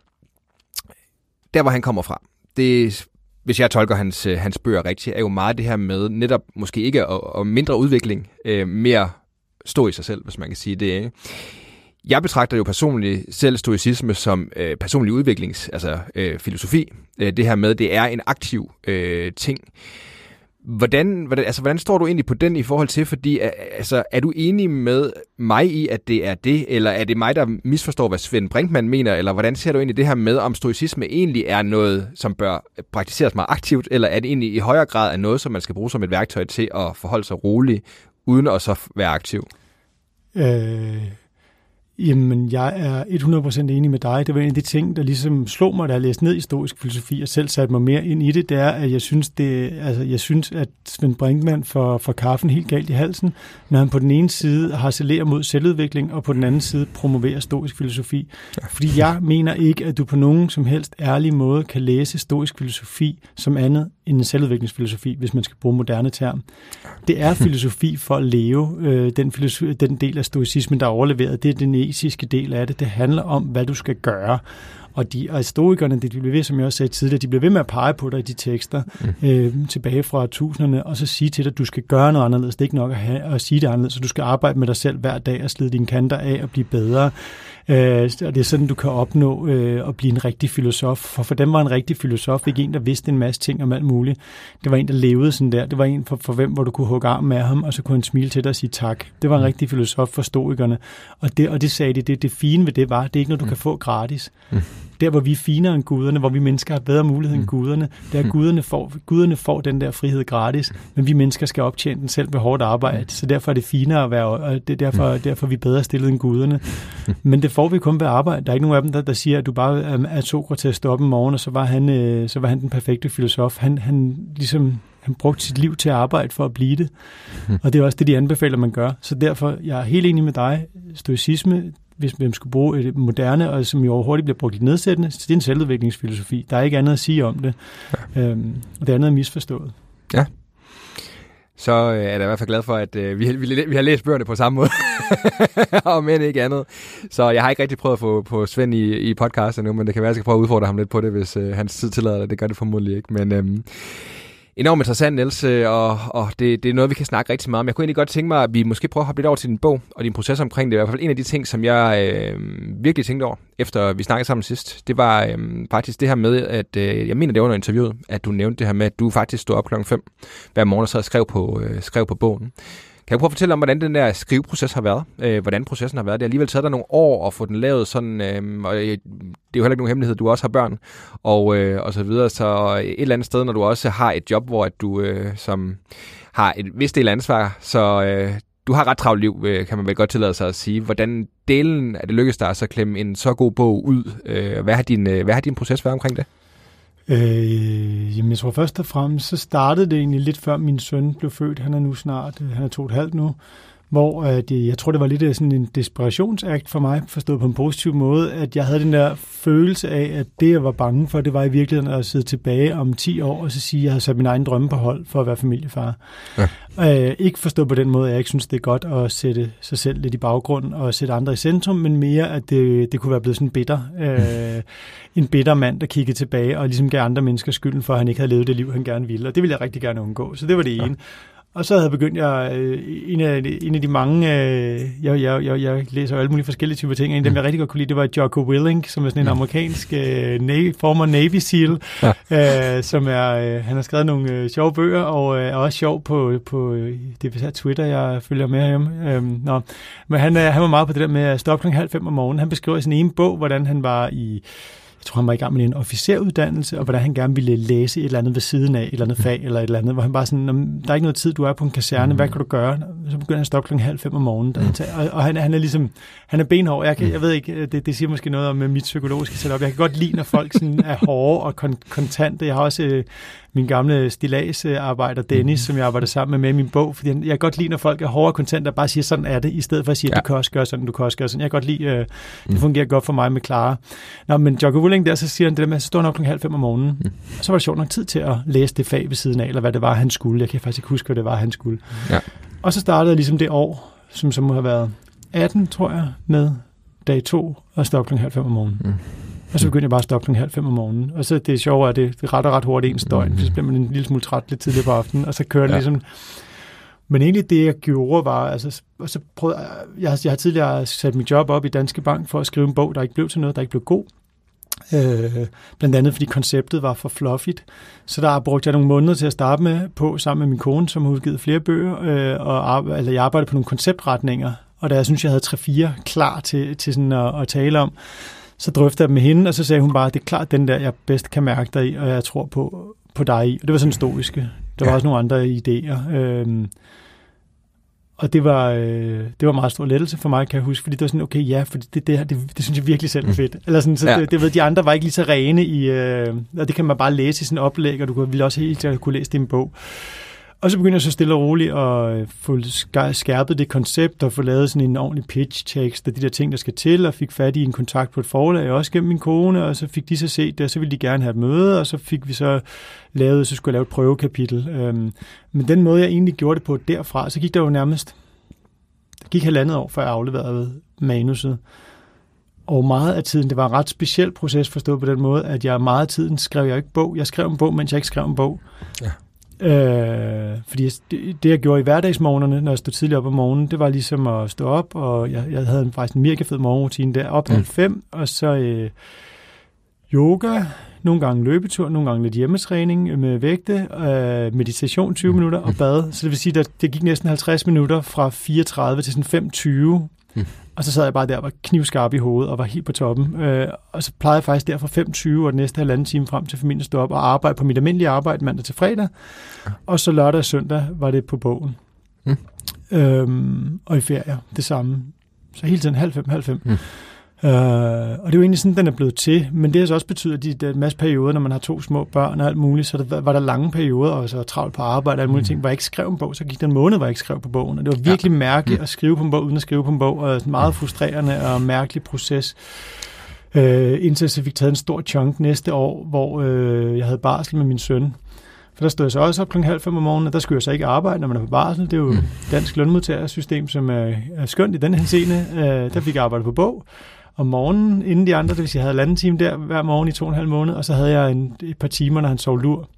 S3: der hvor han kommer fra, det hvis jeg tolker hans, øh, hans bøger rigtigt, er jo meget det her med netop måske ikke og, og mindre udvikling, øh, mere stå i sig selv, hvis man kan sige det. Ikke? Jeg betragter jo personligt selv stoicisme som øh, personlig udviklings, altså øh, filosofi. Øh, det her med, det er en aktiv øh, ting. Hvordan, hvordan, altså, hvordan står du egentlig på den i forhold til, fordi altså, er du enig med mig i, at det er det, eller er det mig, der misforstår, hvad Svend Brinkmann mener, eller hvordan ser du egentlig det her med, om stoicisme egentlig er noget, som bør praktiseres meget aktivt, eller er det egentlig i højere grad er noget, som man skal bruge som et værktøj til at forholde sig roligt, uden at så være aktiv?
S4: Øh, Jamen, jeg er 100% enig med dig. Det var en af de ting, der ligesom slog mig, da jeg læste ned i historisk filosofi, og selv satte mig mere ind i det, det er, at jeg synes, det, altså, jeg synes at Svend Brinkmann får, får kaffen helt galt i halsen, når han på den ene side harcelerer mod selvudvikling, og på den anden side promoverer stoisk filosofi. Fordi jeg mener ikke, at du på nogen som helst ærlig måde kan læse stoisk filosofi som andet end en selvudviklingsfilosofi, hvis man skal bruge moderne term. Det er filosofi for at leve. Øh, den, filosofi, den del af stoicismen, der er overleveret, det er den etiske del af det. Det handler om, hvad du skal gøre. Og, de, og stoikerne, de bliver ved, som jeg også sagde tidligere, de bliver ved med at pege på dig i de tekster mm. øh, tilbage fra tusinderne, og så sige til dig, at du skal gøre noget anderledes. Det er ikke nok at, have, at sige det anderledes, så du skal arbejde med dig selv hver dag og slide dine kanter af og blive bedre. Øh, og det er sådan, du kan opnå øh, at blive en rigtig filosof. For for dem var en rigtig filosof ikke en, der vidste en masse ting om alt muligt. Det var en, der levede sådan der. Det var en, for, for hvem, hvor du kunne hugge arm med ham, og så kunne han smile til dig og sige tak. Det var en mm. rigtig filosof for stoikerne. Og det, og det sagde de, det, det fine ved det var, det er ikke noget, du mm. kan få gratis. Mm. Der, hvor vi er finere end guderne, hvor vi mennesker har bedre mulighed end mm. guderne, der er guderne får, guderne får den der frihed gratis, men vi mennesker skal optjene den selv ved hårdt arbejde. Så derfor er det finere at være, og det er derfor, derfor er vi bedre stillet end guderne. Men det får vi kun ved arbejde. Der er ikke nogen af dem, der, der siger, at du bare er Sokrates op om morgenen, og så var han, øh, så var han den perfekte filosof. Han, han ligesom han brugte sit liv til at arbejde for at blive det. Og det er også det, de anbefaler, man gør. Så derfor, jeg er helt enig med dig. Stoicisme, hvis man skulle bruge et moderne, og som jo overhovedet bliver brugt i nedsættende, så det er en selvudviklingsfilosofi. Der er ikke andet at sige om det. Ja. Øhm, og det andet er misforstået.
S3: Ja. Så øh, er jeg i hvert fald glad for, at øh, vi, vi, vi har læst bøgerne på samme måde. og men ikke andet. Så jeg har ikke rigtig prøvet at få på Svend i, i podcast nu, men det kan være, at jeg skal prøve at udfordre ham lidt på det, hvis øh, hans tid tillader det. Det gør det formodentlig ikke. Men øhm, enormt interessant, Niels, øh, og, og det, det er noget, vi kan snakke rigtig meget om. Jeg kunne egentlig godt tænke mig, at vi måske prøver at hoppe lidt over til din bog og din proces omkring det. Det er i hvert fald en af de ting, som jeg øh, virkelig tænkte over, efter vi snakkede sammen sidst. Det var øh, faktisk det her med, at øh, jeg mener, det under interviewet, at du nævnte det her med, at du faktisk stod op klokken 5 hver morgen og så skrev på, øh, skrev på bogen. Kan du prøve at fortælle om, hvordan den der skriveproces har været? Øh, hvordan processen har været? Det har alligevel taget dig nogle år at få den lavet sådan, øh, og øh, det er jo heller ikke nogen hemmelighed, du også har børn, og, øh, og så videre. Så et eller andet sted, når du også har et job, hvor at du øh, som har et vist del ansvar, så øh, du har ret travlt liv, øh, kan man vel godt tillade sig at sige. Hvordan delen af det lykkedes dig så at klemme en så god bog ud? Øh, hvad, har din, øh, hvad har din proces været omkring det?
S4: Øh, jamen, jeg tror først og fremmest, så startede det egentlig lidt før min søn blev født. Han er nu snart, øh, han er to og et halvt nu hvor at, jeg tror, det var lidt sådan en desperationsakt for mig, forstået på en positiv måde, at jeg havde den der følelse af, at det, jeg var bange for, det var i virkeligheden at sidde tilbage om 10 år og så sige, at jeg havde sat min egen drømme på hold for at være familiefar. Ja. Øh, ikke forstået på den måde, at jeg ikke synes, det er godt at sætte sig selv lidt i baggrund og sætte andre i centrum, men mere, at det, det kunne være blevet sådan bitter. Øh, en bitter mand, der kiggede tilbage og ligesom gav andre mennesker skylden for, at han ikke havde levet det liv, han gerne ville. Og det ville jeg rigtig gerne undgå. Så det var det ene. Ja. Og så havde jeg begyndt, jeg, øh, en, af, en af de mange, øh, jeg, jeg, jeg, jeg læser alle mulige forskellige typer ting, en af dem, jeg rigtig godt kunne lide, det var Jocko Willing, som er sådan en amerikansk uh, Navy, former Navy SEAL, ja. som er, han har skrevet nogle sjove bøger, og er også sjov på, på det er Twitter, jeg følger med hjemme. Um, nå. Men han, han var meget på det der med at stoppe kl. halv fem om morgenen. Han beskriver i sin ene bog, hvordan han var i jeg tror, han var i gang med en officeruddannelse, og hvordan han gerne ville læse et eller andet ved siden af, et eller andet fag, eller et eller andet, hvor han bare sådan, der er ikke noget tid, du er på en kaserne, hvad kan du gøre? Så begynder han at stoppe klokken halv fem om morgenen, og, og han, han er ligesom, han er benhård. Jeg, kan, jeg ved ikke, det, det siger måske noget om mit psykologiske setup. Jeg kan godt lide, når folk sådan er hårde og kon- kontante. Jeg har også øh, min gamle stilagsarbejder Dennis, som jeg arbejder sammen med med i min bog, fordi jeg kan godt lide, når folk er hårde og kontante og bare siger, sådan er det, i stedet for at sige, ja. du kan også gøre sådan, du kan også gøre sådan. Jeg kan godt lide, øh, det fungerer godt for mig med Clara. Nå, men Jocko Willing der, så siger han det der med, at så står nok klokken halv fem om morgenen, mm. og så var det sjovt nok tid til at læse det fag ved siden af, eller hvad det var, han skulle. Jeg kan faktisk ikke huske, hvad det var, han skulle.
S3: Ja.
S4: Og så startede jeg ligesom det år, som så må have været 18, tror jeg, med dag to, og stoppe klokken halv fem om morgenen. Mm. Og så begyndte jeg bare at stoppe klokken halv fem om morgenen. Og så det er sjovt, at det, det retter ret hurtigt ens døgn, mm. så bliver man en lille smule træt lidt tidligere på aftenen, og så kører det ja. ligesom... Men egentlig det, jeg gjorde, var, altså, og så prøvede, jeg, jeg har tidligere sat mit job op i Danske Bank for at skrive en bog, der ikke blev til noget, der ikke blev god. Øh, blandt andet fordi konceptet var for fluffigt. Så der brugte jeg nogle måneder til at starte med på, sammen med min kone, som har udgivet flere bøger, øh, og altså, jeg arbejdede på nogle konceptretninger, og da jeg synes, jeg havde 3-4 klar til, til sådan at, at tale om, så drøftede jeg med hende, og så sagde hun bare, det er klart den der, jeg bedst kan mærke dig i, og jeg tror på, på dig i. Og det var sådan stoiske. Der var ja. også nogle andre idéer. Øhm, og det var, øh, det var meget stor lettelse for mig, kan jeg huske, fordi det var sådan, okay, ja, for det, det, her, det, det synes jeg virkelig selv er fedt. Mm. Eller sådan, så ja. det, det ved, de andre var ikke lige så rene i, øh, og det kan man bare læse i sådan en oplæg, og du ville også helt kunne læse en bog. Og så begyndte jeg så stille og roligt at øh, få skærpet det koncept og få lavet sådan en ordentlig pitch-tekst af de der ting, der skal til, og fik fat i en kontakt på et forlag, også gennem min kone, og så fik de så set det, og så ville de gerne have et møde, og så fik vi så lavet, så skulle jeg lave et prøvekapitel. Øhm, men den måde, jeg egentlig gjorde det på derfra, så gik der jo nærmest, det gik halvandet år, før jeg afleverede manuset. Og meget af tiden, det var en ret speciel proces forstået på den måde, at jeg meget af tiden skrev jeg ikke bog. Jeg skrev en bog, mens jeg ikke skrev en bog. Ja. Øh, fordi det, det, jeg gjorde i hverdagsmorgenerne, når jeg stod tidligt op om morgenen, det var ligesom at stå op, og jeg, jeg havde en, faktisk en mega fed morgenrutine der, op mm. fem, og så øh, yoga, nogle gange løbetur, nogle gange lidt hjemmetræning med vægte, øh, meditation 20 mm. minutter og bad. Så det vil sige, at det gik næsten 50 minutter fra 34 til sådan 5.20. Mm. Og så sad jeg bare der og var knivskarp i hovedet og var helt på toppen. Øh, og så plejede jeg faktisk der fra 5.20 og den næste halvanden time frem til familien stod op og arbejde på mit almindelige arbejde mandag til fredag. Ja. Og så lørdag og søndag var det på bogen. Mm. Øhm, og i ferie det samme. Så hele tiden halv fem, halv fem. Mm. Uh, og det er jo egentlig sådan, den er blevet til, men det har så også betydet, at de, der er en masse perioder, når man har to små børn og alt muligt, så der, var der lange perioder, og så travlt på arbejde og alle mulige mm. ting, hvor jeg ikke skrev en bog, så gik den måned, hvor jeg ikke skrev på bogen, og det var virkelig ja. mærkeligt mm. at skrive på en bog, uden at skrive på en bog, og en meget frustrerende og mærkelig proces. Uh, indtil jeg fik taget en stor chunk næste år, hvor uh, jeg havde barsel med min søn. For der stod jeg så også op klokken halv fem om morgenen, og der skulle jeg så ikke arbejde, når man er på barsel. Det er jo mm. dansk lønmodtagersystem, som er, er skønt i den her scene. Uh, der fik jeg arbejde på bog om morgenen, inden de andre, det vil sige, jeg havde halvanden time der hver morgen i to og en halv måned, og så havde jeg en, et par timer, når han sov lur.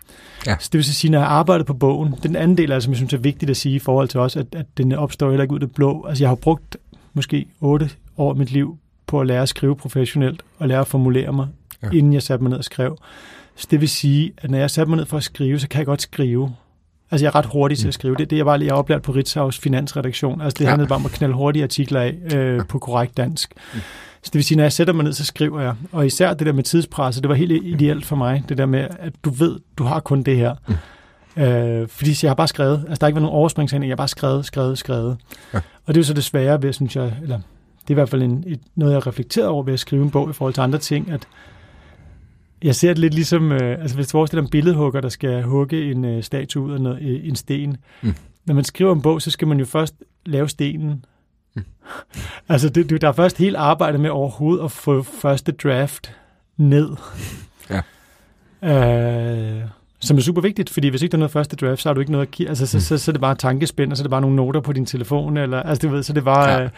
S4: Ja. Så det vil sige, når jeg arbejdede på bogen, den anden del, altså, som jeg synes er vigtigt at sige i forhold til os, at, at den opstår heller ikke ud af det blå. Altså jeg har brugt måske otte år af mit liv på at lære at skrive professionelt, og lære at formulere mig, ja. inden jeg satte mig ned og skrev. Så det vil sige, at når jeg satte mig ned for at skrive, så kan jeg godt skrive. Altså, jeg er ret hurtig til at skrive. Det, det jeg var jeg oplært på Ritzhaus finansredaktion. Altså, det ja. handlede bare om at knalde hurtige artikler af øh, ja. på korrekt dansk. Mm. Så det vil sige, når jeg sætter mig ned, så skriver jeg. Og især det der med tidspresset, det var helt ideelt for mig. Det der med, at du ved, du har kun det her. Mm. Øh, fordi jeg har bare skrevet. Altså, der har ikke været nogen overspringshandling. Jeg har bare skrevet, skrevet, skrevet. Ja. Og det er jo så det svære ved, synes jeg, eller det er i hvert fald en, et, noget, jeg har reflekteret over ved at skrive en bog i forhold til andre ting, at jeg ser det lidt ligesom, øh, altså hvis du forestiller en billedhugger, der skal hugge en øh, statue ud af noget, øh, en sten. Mm. Når man skriver en bog, så skal man jo først lave stenen, Mm. altså, det, der er først helt arbejdet med overhovedet at få første draft ned. Ja. Øh, som er super vigtigt, fordi hvis ikke der er noget første draft, så har du ikke noget at altså, så, mm. så, så, er det bare tankespænd, og så er det bare nogle noter på din telefon, eller, altså, du ved, så det var, ja. øh,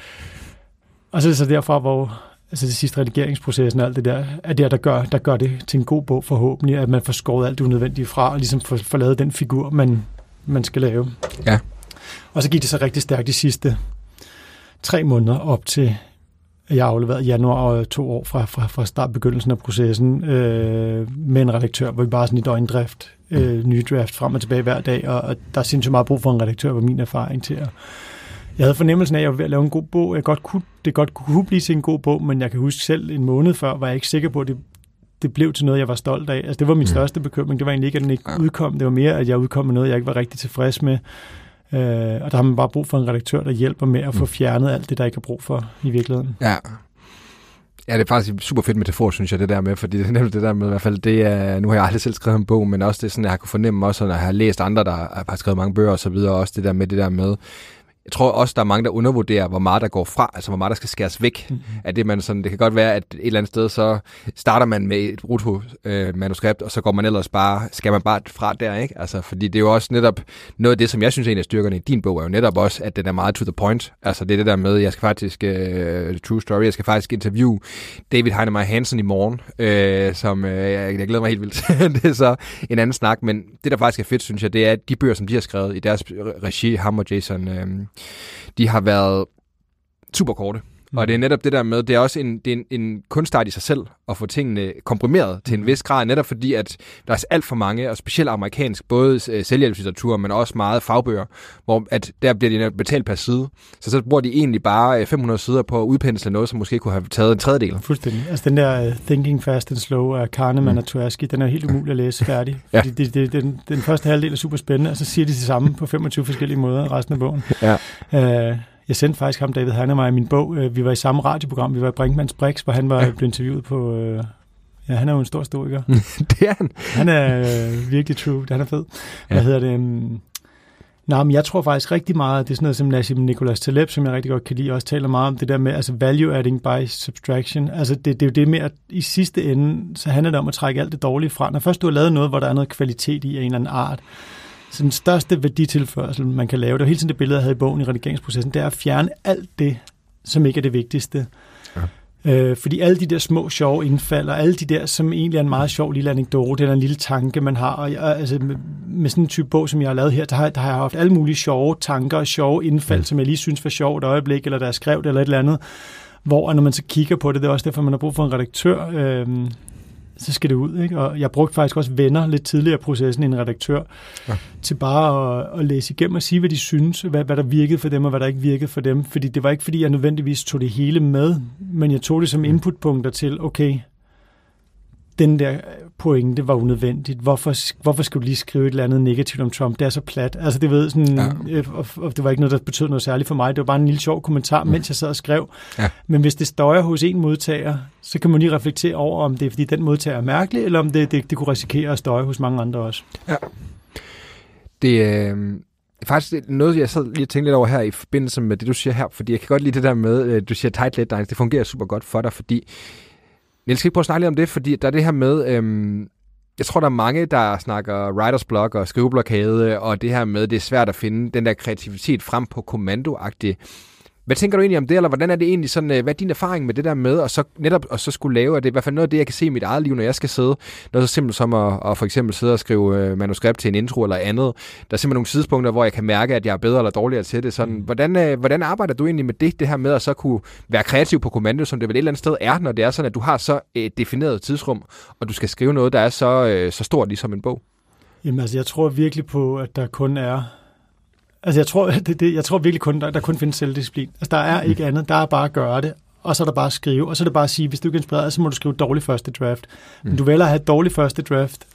S4: og så er det så derfra, hvor, altså det sidste redigeringsprocessen og alt det der, er det, der gør, der gør det til en god bog forhåbentlig, at man får skåret alt det unødvendige fra, og ligesom får, får lavet den figur, man, man skal lave. Ja. Og så gik det så rigtig stærkt de sidste tre måneder op til, jeg afleverede januar og to år fra, fra, fra start begyndelsen af processen øh, med en redaktør, hvor vi bare sådan i døgndrift, øh, nye draft frem og tilbage hver dag, og, og der er sindssygt meget brug for en redaktør, var min erfaring til at jeg havde fornemmelsen af, at jeg var ved at lave en god bog. Jeg godt kunne, det godt kunne blive til en god bog, men jeg kan huske selv en måned før, var jeg ikke sikker på, at det, det blev til noget, jeg var stolt af. Altså, det var min
S3: Mm.
S4: største bekymring. Det var egentlig ikke, at den ikke udkom. Det var mere, at jeg udkom med noget, jeg ikke var rigtig tilfreds med. Øh, og der har man bare brug for en redaktør, der hjælper med at få
S3: Mm.
S4: fjernet alt det, der ikke er brug for i virkeligheden.
S3: Ja. Ja, det er faktisk super fedt metafor, synes jeg, det der med, fordi det er nemlig det der med, i hvert fald, det er, nu har jeg aldrig selv skrevet en bog, men også det sådan, jeg har kunne fornemme også, når jeg har læst andre, der har skrevet mange bøger og så videre, også det der med det der med, jeg tror også, der er mange, der undervurderer, hvor meget der går fra, altså hvor meget der skal skæres væk.
S4: Mm.
S3: At det, man sådan, det kan godt være, at et eller andet sted, så starter man med et Ruto-manuskript, og så går man ellers bare, skal man bare fra der, ikke? Altså, fordi det er jo også netop noget af det, som jeg synes er en af styrkerne i din bog, er jo netop også, at den er meget to the point. Altså, det er det der med, jeg skal faktisk, uh, true story, jeg skal faktisk interviewe David Heinemeier Hansen i morgen, øh, som øh, jeg, jeg glæder mig helt vildt. det er så en anden snak, men det, der faktisk er fedt, synes jeg, det er, at de bøger, som de har skrevet i deres regi, ham og Jason, øh, de har været super korte.
S4: Mm.
S3: Og det er netop det der med, det er også en, det er en, en kunstart i sig selv at få tingene komprimeret til en vis grad, netop fordi, at der er alt for mange, og specielt amerikansk, både øh, selvhjælpslitteratur, men også meget fagbøger, hvor at der bliver de betalt per side. Så så bruger de egentlig bare øh, 500 sider på at udpensle noget, som måske kunne have taget en tredjedel.
S4: Fuldstændig. Altså den der uh, Thinking Fast and Slow af Kahneman
S3: Mm.
S4: og Tversky, den er helt umulig at læse færdig.
S3: Ja.
S4: Fordi det, det, den, den første halvdel er super spændende, og så siger de det samme på 25 forskellige måder resten af bogen.
S3: Ja.
S4: Uh, jeg sendte faktisk ham, David Hannemeyer, min bog. Uh, vi var i samme radioprogram, vi var i Brinkmanns Brix, hvor han var
S3: Ja.
S4: blevet interviewet på... Uh, ja, han er jo en stor historiker.
S3: det er han.
S4: Han er øh, virkelig true. Han er fed. Hvad
S3: Ja.
S4: hedder det? Um, Nej, men jeg tror faktisk rigtig meget, det er sådan noget som Nassim Nicholas Taleb, som jeg rigtig godt kan lide, også taler meget om det der med altså value adding by subtraction. Altså det, det er jo det med, at i sidste ende, så handler det om at trække alt det dårlige fra. Når først du har lavet noget, hvor der er noget kvalitet i af en eller anden art, så den største værditilførsel, man kan lave, det var hele tiden det billede, jeg havde i bogen i redigeringsprocessen, det er at fjerne alt det, som ikke er det vigtigste. Øh, fordi alle de der små sjove indfald, og alle de der, som egentlig er en meget sjov lille anekdote, eller en lille tanke, man har, og jeg, altså med, med sådan en type bog, som jeg har lavet her, der har, der har jeg haft alle mulige sjove tanker og sjove indfald,
S3: Mm.
S4: som jeg lige synes var sjovt øjeblik, eller der er skrevet, eller et eller andet, hvor når man så kigger på det, det er også derfor, man har brug for en redaktør, øh, så skal det ud. Ikke? Og jeg brugte faktisk også venner lidt tidligere i processen en redaktør,
S3: Ja.
S4: ja. til bare at, at læse igennem og sige, hvad de synes, hvad, hvad der virkede for dem, og hvad der ikke virkede for dem. Fordi det var ikke, fordi jeg nødvendigvis tog det hele med, men jeg tog det som inputpunkter til, okay, den der pointe var unødvendigt. Hvorfor, hvorfor skulle du lige skrive et eller andet negativt om Trump? Det er så plat. Altså, det ved sådan,
S3: Ja.
S4: ja. og, og det var ikke noget, der betød noget særligt for mig. Det var bare en lille sjov kommentar, mens jeg sad og skrev.
S3: Ja.
S4: Men hvis det støjer hos en modtager, så kan man lige reflektere over, om det er, fordi den modtager er mærkelig, eller om det, det, det kunne risikere at støje hos mange andre også.
S3: Det øh, er faktisk noget, jeg sad lige og tænkte lidt over her i forbindelse med det, du siger her, fordi jeg kan godt lide det der med, øh, du siger tight deadlines, det fungerer super godt for dig, fordi Niels, skal ikke prøve at snakke lidt om det, fordi der er det her med, øhm, jeg tror, der er mange, der snakker writers block og skriveblokade, og det her med, det er svært at finde den der kreativitet frem på kommando-agtigt. Hvad tænker du egentlig om det, eller hvordan er det egentlig sådan, øh, hvad er din erfaring med det der med, og så netop og så skulle lave, at det er i hvert fald noget af det, jeg kan se i mit eget liv, når jeg skal sidde, noget så simpelt som at, at for eksempel sidde og skrive øh, manuskript til en intro eller andet. Der er simpelthen nogle tidspunkter, hvor jeg kan mærke, at jeg er bedre eller dårligere til det. Sådan, hvordan, øh, hvordan arbejder du egentlig med det, det her med at så kunne være kreativ på kommando, som det vel et eller andet sted er, når det er sådan, at du har så et defineret tidsrum, og du skal skrive noget, der er så, øh, så stort ligesom en bog?
S4: Jamen altså, jeg tror virkelig på, at der kun er... Altså, jeg tror, det, det, jeg tror virkelig kun, der, der kun findes selvdisciplin. Altså, der er ikke andet. Der er bare at gøre det. Og så er der bare at skrive. Og så er det bare at sige, hvis du ikke er inspireret, så må du skrive dårlig første draft. Mm. Men du vælger at have dårlig første draft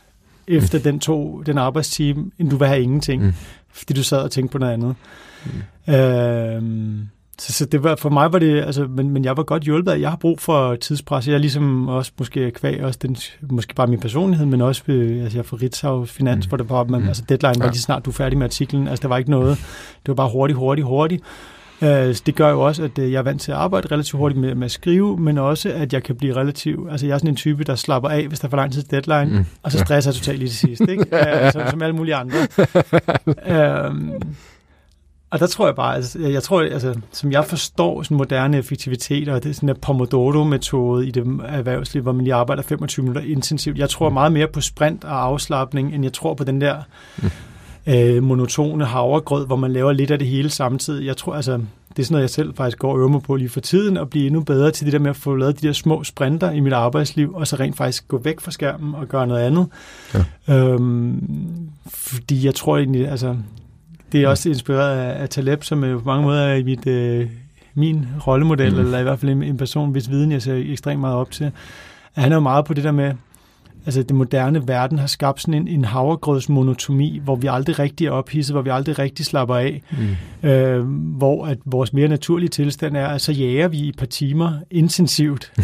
S4: efter den, to, den arbejdstime, end du vil have ingenting.
S3: Mm.
S4: Mm. Fordi du sad og tænkte på noget andet. Mm. Øhm, så, så det var, for mig var det, altså, men, men jeg var godt hjulpet af, jeg har brug for tidspres. Jeg er ligesom også måske kvæg, også den, måske bare min personlighed, men også, øh, altså jeg fra Ritzau Finans,
S3: Mm.
S4: hvor det var, man,
S3: Mm.
S4: altså deadline var
S3: Ja.
S4: lige snart, du er færdig med artiklen. Altså der var ikke noget, det var bare hurtigt, hurtigt, hurtigt. Øh, det gør jo også, at øh, jeg er vant til at arbejde relativt hurtigt med, med at skrive, men også, at jeg kan blive relativt... Altså, jeg er sådan en type, der slapper af, hvis der er for lang tid til deadline,
S3: Mm.
S4: og så stresser jeg totalt lige til sidst, ikke? Øh, som, som alle mulige andre. øhm, og der tror jeg bare, altså, jeg, tror, altså, som jeg forstår sådan moderne effektivitet, og det er sådan en Pomodoro-metode i det erhvervsliv, hvor man lige arbejder 25 minutter intensivt. Jeg tror meget mere på sprint og afslappning, end jeg tror på den der øh, monotone havregrød, hvor man laver lidt af det hele samtidig. Jeg tror, altså, det er sådan noget, jeg selv faktisk går og øver mig på lige for tiden, og blive endnu bedre til det der med at få lavet de der små sprinter i mit arbejdsliv, og så rent faktisk gå væk fra skærmen og gøre noget andet.
S3: Ja.
S4: Øhm, fordi jeg tror egentlig, altså, det er også inspireret af, af Taleb, som er på mange måder er i mit, øh, min rollemodel,
S3: Mm.
S4: eller i hvert fald en, en person, hvis viden jeg ser ekstremt meget op til. At han er jo meget på det der med, altså den moderne verden har skabt sådan en, en havregrødsmonotomi, hvor vi aldrig rigtig er ophidset, hvor vi aldrig rigtig slapper af, mm. øh, hvor at vores mere naturlige tilstand er, at så jager vi i et par timer intensivt,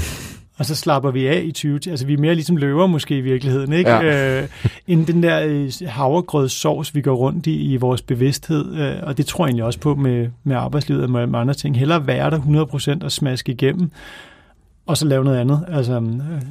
S4: og så slapper vi af i 20 Altså vi er mere ligesom løver måske i virkeligheden, ikke? Ja. Øh, end den der øh, havregrødssovs, vi går rundt i i vores bevidsthed. Øh, og det tror jeg egentlig også på med, med arbejdslivet og med, andre ting. Hellere være der 100% og smaske igennem, og så lave noget andet. Altså,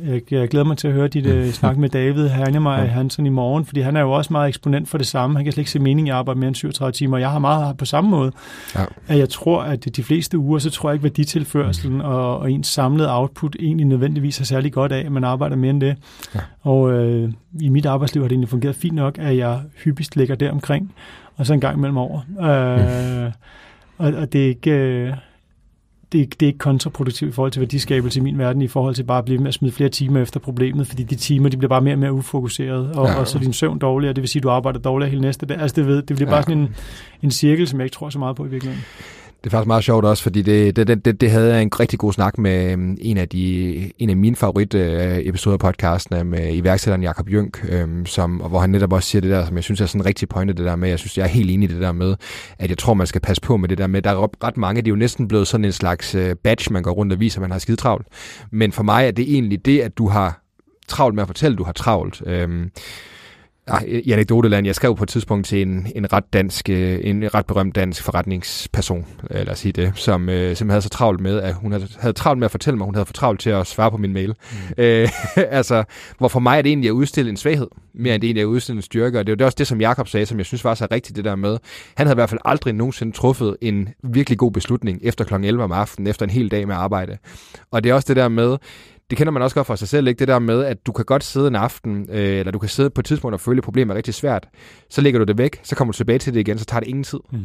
S4: øh, jeg, jeg glæder mig til at høre dit uh, snak med David Hernemej ja. Hansen i morgen, fordi han er jo også meget eksponent for det samme. Han kan slet ikke se mening i at arbejde mere end 37 timer. Jeg har meget på samme måde. Ja. At jeg tror, at de fleste uger, så tror jeg ikke, værditilførselen mm. og, og ens samlede output egentlig nødvendigvis er særlig godt af, at man arbejder mere end det. Ja. Og øh, i mit arbejdsliv har det egentlig fungeret fint nok, at jeg hyppigst ligger der omkring, og så en gang imellem over. Øh, mm. og, og det er ikke... Øh, det, det er ikke kontraproduktivt i forhold til værdiskabelse i min verden, i forhold til bare at blive med at smide flere timer efter problemet, fordi de timer, de bliver bare mere og mere ufokuseret, og, ja. og så er din søvn dårligere, det vil sige, at du arbejder dårligere hele næste dag. Altså det, ved, det bliver ja. bare sådan en, en cirkel, som jeg ikke tror så meget på i virkeligheden.
S3: Det er faktisk meget sjovt også, fordi det, det, det, det havde jeg en rigtig god snak med øhm, en af, de, en af mine favorit øh, episoder af podcasten med iværksætteren Jakob Jønk, øhm, som, hvor han netop også siger det der, som jeg synes er sådan rigtig pointe, det der med, jeg synes, jeg er helt enig i det der med, at jeg tror, man skal passe på med det der med, der er ret mange, det er jo næsten blevet sådan en slags øh, badge, man går rundt og viser, at man har skidt travlt. Men for mig er det egentlig det, at du har travlt med at fortælle, at du har travlt. Øhm, i anekdoteland, jeg skrev på et tidspunkt til en, en ret dansk, øh, en ret berømt dansk forretningsperson, øh, lad os sige det, som, øh, som havde så travlt med, at hun havde, havde travlt med at fortælle mig, at hun havde for travlt til at svare på min mail. Mm. Øh, altså, hvor for mig er det egentlig at udstille en svaghed, mere end det egentlig at udstille en styrke, og det var også det, som Jakob sagde, som jeg synes var så rigtigt, det der med, han havde i hvert fald aldrig nogensinde truffet en virkelig god beslutning efter kl. 11 om aftenen, efter en hel dag med arbejde. Og det er også det der med, det kender man også godt fra sig selv, ikke? det der med, at du kan godt sidde en aften, øh, eller du kan sidde på et tidspunkt og føle, at problemet er rigtig svært. Så lægger du det væk, så kommer du tilbage til det igen, så tager det ingen tid. Mm.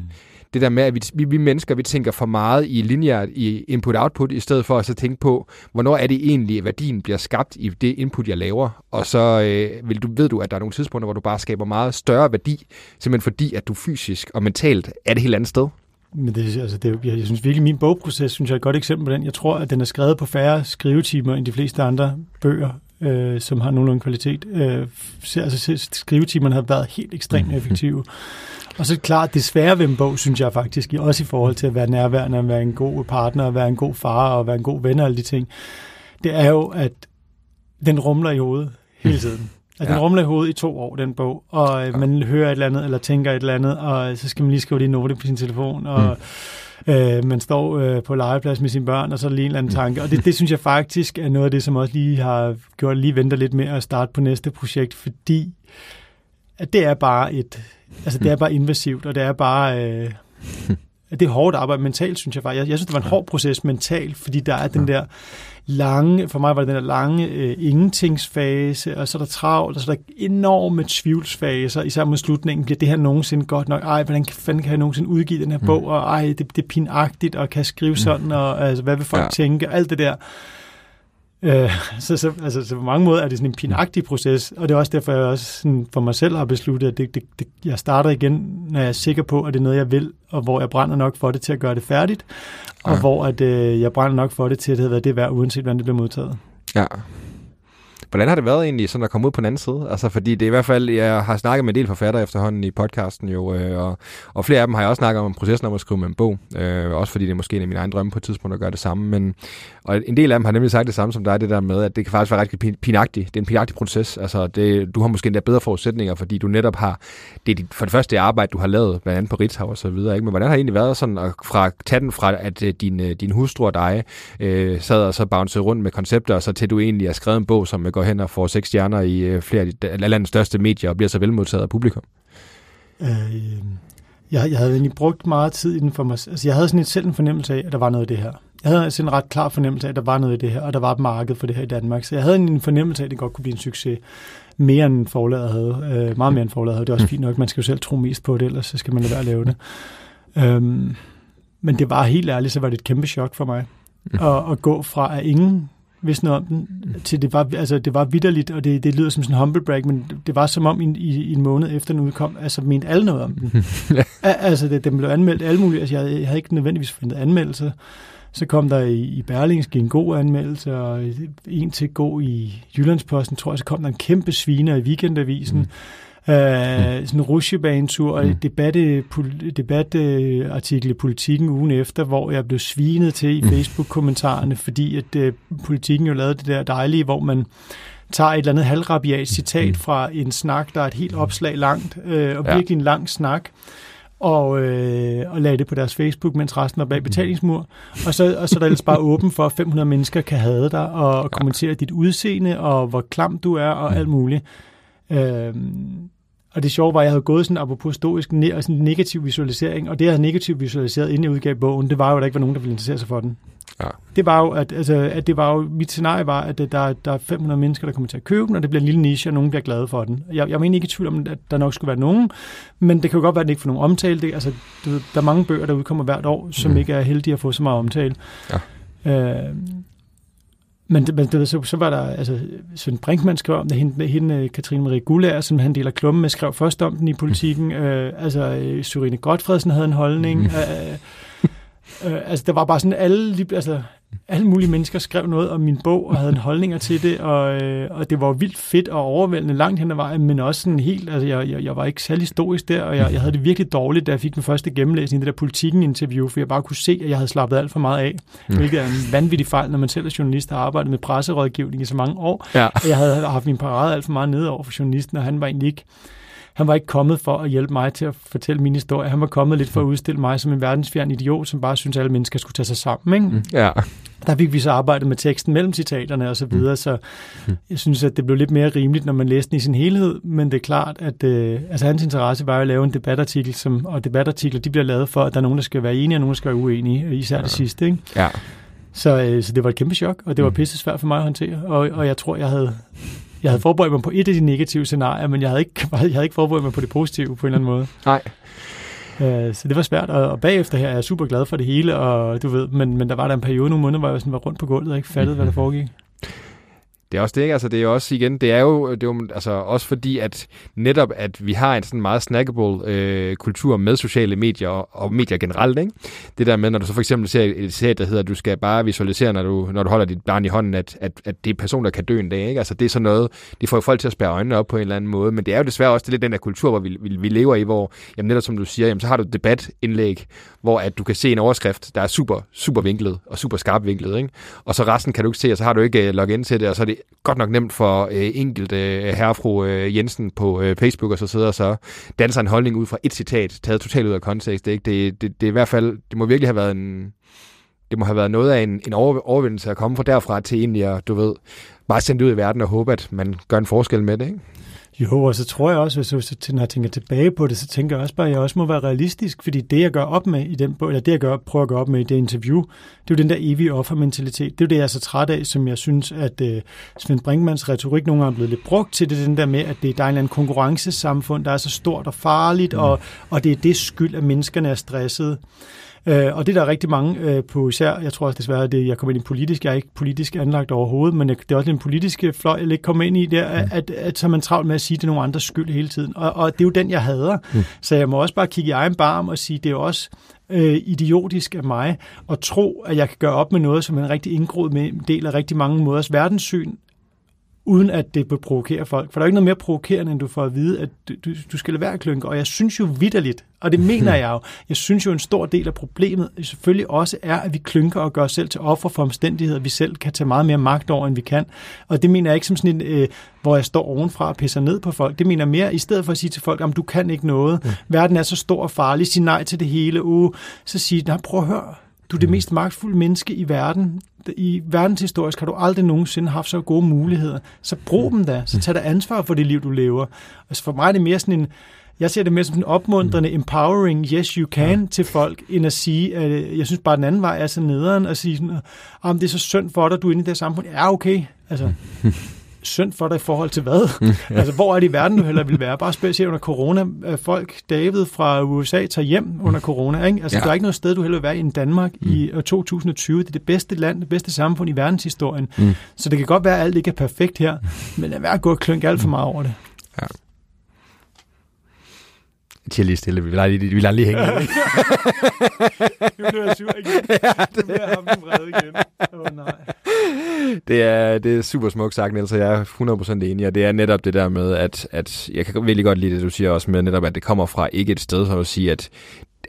S3: Det der med, at vi, vi, vi mennesker, vi tænker for meget i lineært i input-output, i stedet for at så tænke på, hvornår er det egentlig, at værdien bliver skabt i det input, jeg laver. Og så øh, vil du, ved du, at der er nogle tidspunkter, hvor du bare skaber meget større værdi, simpelthen fordi, at du fysisk og mentalt er det helt andet sted.
S4: Men det, altså det, jeg, jeg synes virkelig, min bogproces synes jeg er et godt eksempel på den. Jeg tror, at den er skrevet på færre skrivetimer end de fleste andre bøger, øh, som har nogenlunde kvalitet. Øh, altså skrivetimerne har været helt ekstremt mhm. effektive. Og så klart, det svære ved en bog, synes jeg faktisk, også i forhold til at være nærværende, at være en god partner, at være en god far og være en god ven og alle de ting, det er jo, at den rumler i hovedet hele tiden. Altså, ja. den rumler i hovedet i to år, den bog, og øh, ja. man hører et eller andet, eller tænker et eller andet, og så skal man lige skrive det i note på sin telefon, og mm. øh, man står øh, på legeplads med sine børn, og så er lige en eller anden tanke. Og det, det synes jeg faktisk er noget af det, som også lige har gjort, lige venter lidt med at starte på næste projekt, fordi at det er bare et, altså det er bare invasivt, og det er bare... Øh, det er hårdt arbejde mentalt, synes jeg faktisk. Jeg, jeg synes, det var en hård proces mentalt, fordi der er den der lange, for mig var det den der lange øh, ingentingsfase, og så er der travlt, og så er der enorme tvivlsfaser, især mod slutningen, bliver det her nogensinde godt nok? Ej, hvordan fanden kan jeg nogensinde udgive den her mm. bog? Og ej, det, det er pinagtigt, og kan skrive mm. sådan, og altså, hvad vil folk ja. tænke? Alt det der. Øh, så, så, altså, så på mange måder er det sådan en pinagtig proces, og det er også derfor, jeg også sådan for mig selv har besluttet, at det, det, det, jeg starter igen, når jeg er sikker på, at det er noget, jeg vil, og hvor jeg brænder nok for det til at gøre det færdigt, og ja. hvor at, øh, jeg brænder nok for det til, at det har været det værd, uanset hvordan det bliver modtaget.
S3: Ja, Hvordan har det været egentlig sådan at komme ud på den anden side? Altså fordi det er i hvert fald, jeg har snakket med en del forfattere efterhånden i podcasten jo, øh, og, og flere af dem har jeg også snakket om processen om at skrive med en bog. Øh, også fordi det er måske en af mine egne drømme på et tidspunkt at gøre det samme. Men, og en del af dem har nemlig sagt det samme som dig, det der med, at det kan faktisk være ret pinagtigt. Det er en pinagtig proces. Altså det, du har måske endda bedre forudsætninger, fordi du netop har, det er dit, for det første det arbejde, du har lavet, blandt andet på Ritzau og så videre. Ikke? Men hvordan har det egentlig været sådan at fra, tage den fra, at øh, din, øh, din hustru og dig øh, sad og så bouncede rundt med koncepter, og så til du egentlig har skrevet en bog, som øh, går hen og får seks stjerner i øh, flere af landets største medier og bliver så velmodtaget af publikum?
S4: Øh, jeg, jeg havde egentlig brugt meget tid i den for mig. Altså, jeg havde sådan et selv en fornemmelse af, at der var noget i det her. Jeg havde sådan en ret klar fornemmelse af, at der var noget i det her, og der var et marked for det her i Danmark. Så jeg havde en fornemmelse af, at det godt kunne blive en succes. Mere end forlaget havde. Øh, meget mere end forlaget havde. Det er også fint nok. Man skal jo selv tro mest på det, ellers så skal man lade være at lave det. Øhm, men det var helt ærligt, så var det et kæmpe chok for mig. Mm. At, at gå fra, at ingen noget om den, til det var, altså, det var vidderligt, og det, det lyder som sådan en humble brag, men det var som om i, i, i en måned efter den udkom, altså mente alle noget om den. altså, det, den blev anmeldt alle mulige, altså jeg, jeg havde ikke nødvendigvis fundet anmeldelser, Så kom der i, i Berlingske en god anmeldelse, og en til god i Jyllandsposten, tror jeg, så kom der en kæmpe sviner i Weekendavisen. Mm. Uh, sådan en rusjebanetur og et debatte, pol- debatartikel i Politiken ugen efter, hvor jeg blev svinet til i Facebook-kommentarerne, fordi at uh, Politiken jo lavede det der dejlige, hvor man tager et eller andet halvrabiat citat fra en snak, der er et helt opslag langt, øh, og
S3: Ja.
S4: virkelig en lang snak, og, øh, og lagde det på deres Facebook, mens resten var bag betalingsmur. Og så, og så er der ellers bare åben for, at 500 mennesker kan hade dig og, kommentere dit udseende, og hvor klam du er, og alt muligt. Øhm, og det sjove var, at jeg havde gået sådan apropos stoisk ne- og sådan en negativ visualisering, og det, jeg havde negativt visualiseret, inden jeg udgav bogen, det var jo, at der ikke var nogen, der ville interessere sig for den.
S3: Ja.
S4: Det var jo, at, altså, at det var jo, mit scenarie var, at det- der, der er 500 mennesker, der kommer til at købe den, og det bliver en lille niche, og nogen bliver glade for den. Jeg, jeg var egentlig ikke i tvivl om, at der nok skulle være nogen, men det kan jo godt være, at den ikke får nogen omtale. Det, altså, du der er mange bøger, der udkommer hvert år, som mm. ikke er heldige at få så meget omtale.
S3: Ja.
S4: Øh, men, men det, så, så var der, altså, Svend Brinkmann skrev om det, hende, hende øh, Katrine Marie Gullager, som han deler klummen med, skrev først om den i politikken. Øh, altså, øh, Sørine Godfredsen havde en holdning.
S3: Mm.
S4: Øh, øh, altså, der var bare sådan alle, lige- altså, alle mulige mennesker skrev noget om min bog og havde en holdninger til det, og, øh, og det var vildt fedt og overvældende langt hen ad vejen, men også sådan helt, altså jeg, jeg, jeg var ikke særlig historisk der, og jeg, jeg havde det virkelig dårligt, da jeg fik den første gennemlæsning i det der politikken-interview, for jeg bare kunne se, at jeg havde slappet alt for meget af,
S3: Mm.
S4: hvilket er en vanvittig fejl, når man selv er journalist og har arbejdet med presserådgivning i så mange år,
S3: Ja.
S4: og jeg havde haft min parade alt for meget nede over for journalisten, og han var egentlig ikke han var ikke kommet for at hjælpe mig til at fortælle min historie. Han var kommet lidt for at udstille mig som en verdensfjern idiot, som bare synes, at alle mennesker skulle tage sig sammen. Ikke?
S3: Mm. Ja.
S4: Der fik vi så arbejdet med teksten mellem citaterne og så videre, så jeg synes, at det blev lidt mere rimeligt, når man læste den i sin helhed, men det er klart, at øh, altså, hans interesse var jo at lave en debatartikel, som, og debatartikler de bliver lavet for, at der er nogen, der skal være enige, og nogen, der skal være uenige, især det sidste. Ikke?
S3: Ja.
S4: Så, øh, så det var et kæmpe chok, og det var
S3: Mm.
S4: pisse svært for mig at håndtere, og, og jeg tror, jeg havde, jeg havde forberedt mig på et af de negative scenarier, men jeg havde ikke, jeg havde ikke forberedt mig på det positive på en eller anden måde.
S3: Nej.
S4: Øh, så det var svært, og, og bagefter her er jeg super glad for det hele, og du ved, men, men der var der en periode, nogle måneder, hvor jeg sådan var rundt på gulvet og ikke fattede, hvad der foregik.
S3: Det er også det, ikke? Altså, det er jo også igen, det er jo, det er jo altså, også fordi, at netop, at vi har en sådan meget snackable øh, kultur med sociale medier og, og medier generelt, ikke? Det der med, når du så for eksempel ser et serie, der hedder, at du skal bare visualisere, når du, når du holder dit barn i hånden, at, at, at det er person, der kan dø en dag, ikke? Altså, det er sådan noget, det får jo folk til at spære øjnene op på en eller anden måde, men det er jo desværre også det lidt den der kultur, hvor vi, vi, vi lever i, hvor, jamen netop som du siger, jamen, så har du et debatindlæg, hvor at du kan se en overskrift, der er super, super vinklet og super skarp vinklet, ikke? Og så resten kan du ikke se, og så har du ikke øh, login til det, og så er det godt nok nemt for øh, enkelt uh, øh, herrefru øh, Jensen på øh, Facebook, og så sidder og så danser en holdning ud fra et citat, taget totalt ud af kontekst, Det, ikke? Det, det, det er i hvert fald, det må virkelig have været en, det må have været noget af en, en over, overvindelse at komme fra derfra til egentlig at, du ved, bare sende det ud i verden og håbe, at man gør en forskel med det, ikke?
S4: Jo, og så tror jeg også, hvis jeg, jeg- når jeg tænker tilbage på det, så tænker jeg også bare, at jeg også må være realistisk, fordi det, jeg gør op med i den bog, eller det, jeg gør, prøver at gøre op med i det interview, det er jo den der evige offermentalitet. Det er jo det, jeg er så træt af, som jeg synes, at øh, Svend Brinkmans retorik nogle gange er blevet lidt brugt til. Det er den der med, at det, er en eller anden konkurrencesamfund, der er så stort og farligt, mm. og, og det er det skyld, at menneskerne er stressede. Øh, og det er der rigtig mange øh, på især, jeg tror også desværre, at det, jeg kommer ind i politisk, jeg er ikke politisk anlagt overhovedet, men det er også den politiske fløj, jeg ikke kommer ind i der, at, at, at så er man travlt med at sige, at det er nogen andres skyld hele tiden. Og, og det er jo den, jeg hader. Mm. Så jeg må også bare kigge i egen barm og sige, det er jo også øh, idiotisk af mig at tro, at jeg kan gøre op med noget, som er en rigtig indgroet med en del af rigtig mange måders verdenssyn, uden at det vil provokere folk. For der er jo ikke noget mere provokerende, end du får at vide, at du, du, du skal lade være at klynke. Og jeg synes jo vidderligt, og det mener jeg jo, jeg synes jo en stor del af problemet selvfølgelig også er, at vi klynker og gør os selv til offer for omstændigheder, vi selv kan tage meget mere magt over, end vi kan. Og det mener jeg ikke som sådan en, øh, hvor jeg står ovenfra og pisser ned på folk. Det mener jeg mere, i stedet for at sige til folk, om du kan ikke noget, mm. verden er så stor og farlig, sig nej til det hele, uh, så sige, nej, prøv at høre, du er det mest magtfulde menneske i verden. I verdenshistorisk har du aldrig nogensinde haft så gode muligheder. Så brug dem da. Så tag dig ansvar for det liv, du lever. Altså for mig er det mere sådan en... Jeg ser det mere som en opmuntrende, empowering, yes you can ja. til folk, end at sige, at øh, jeg synes bare, at den anden vej er så nederen, at sige sådan, om det er så synd for dig, du er inde i det her samfund. Ja, okay. Altså, synd for dig i forhold til hvad? altså, hvor er det i verden, du heller vil være? Bare se under corona, øh, folk, David fra USA, tager hjem under corona. Ikke? Altså,
S3: Ja.
S4: ja. der er ikke noget sted, du heller vil være end Danmark mm. i år 2020. Det er det bedste land, det bedste samfund i verdenshistorien.
S3: Mm.
S4: Så det kan godt være, at alt ikke er perfekt her, men lad være at gå og klynke alt for meget over det.
S3: Til lige stille, vi aldrig, vi vil aldrig hænge.
S4: Nu bliver jeg sur igen. Nu bliver jeg ham den vrede igen. Åh oh, nej.
S3: det, er, det er super smukt sagt, Niels, og jeg er 100% enig, og det er netop det der med, at, at jeg kan virkelig godt lide det, du siger også med netop, at det kommer fra ikke et sted, som at sige, at,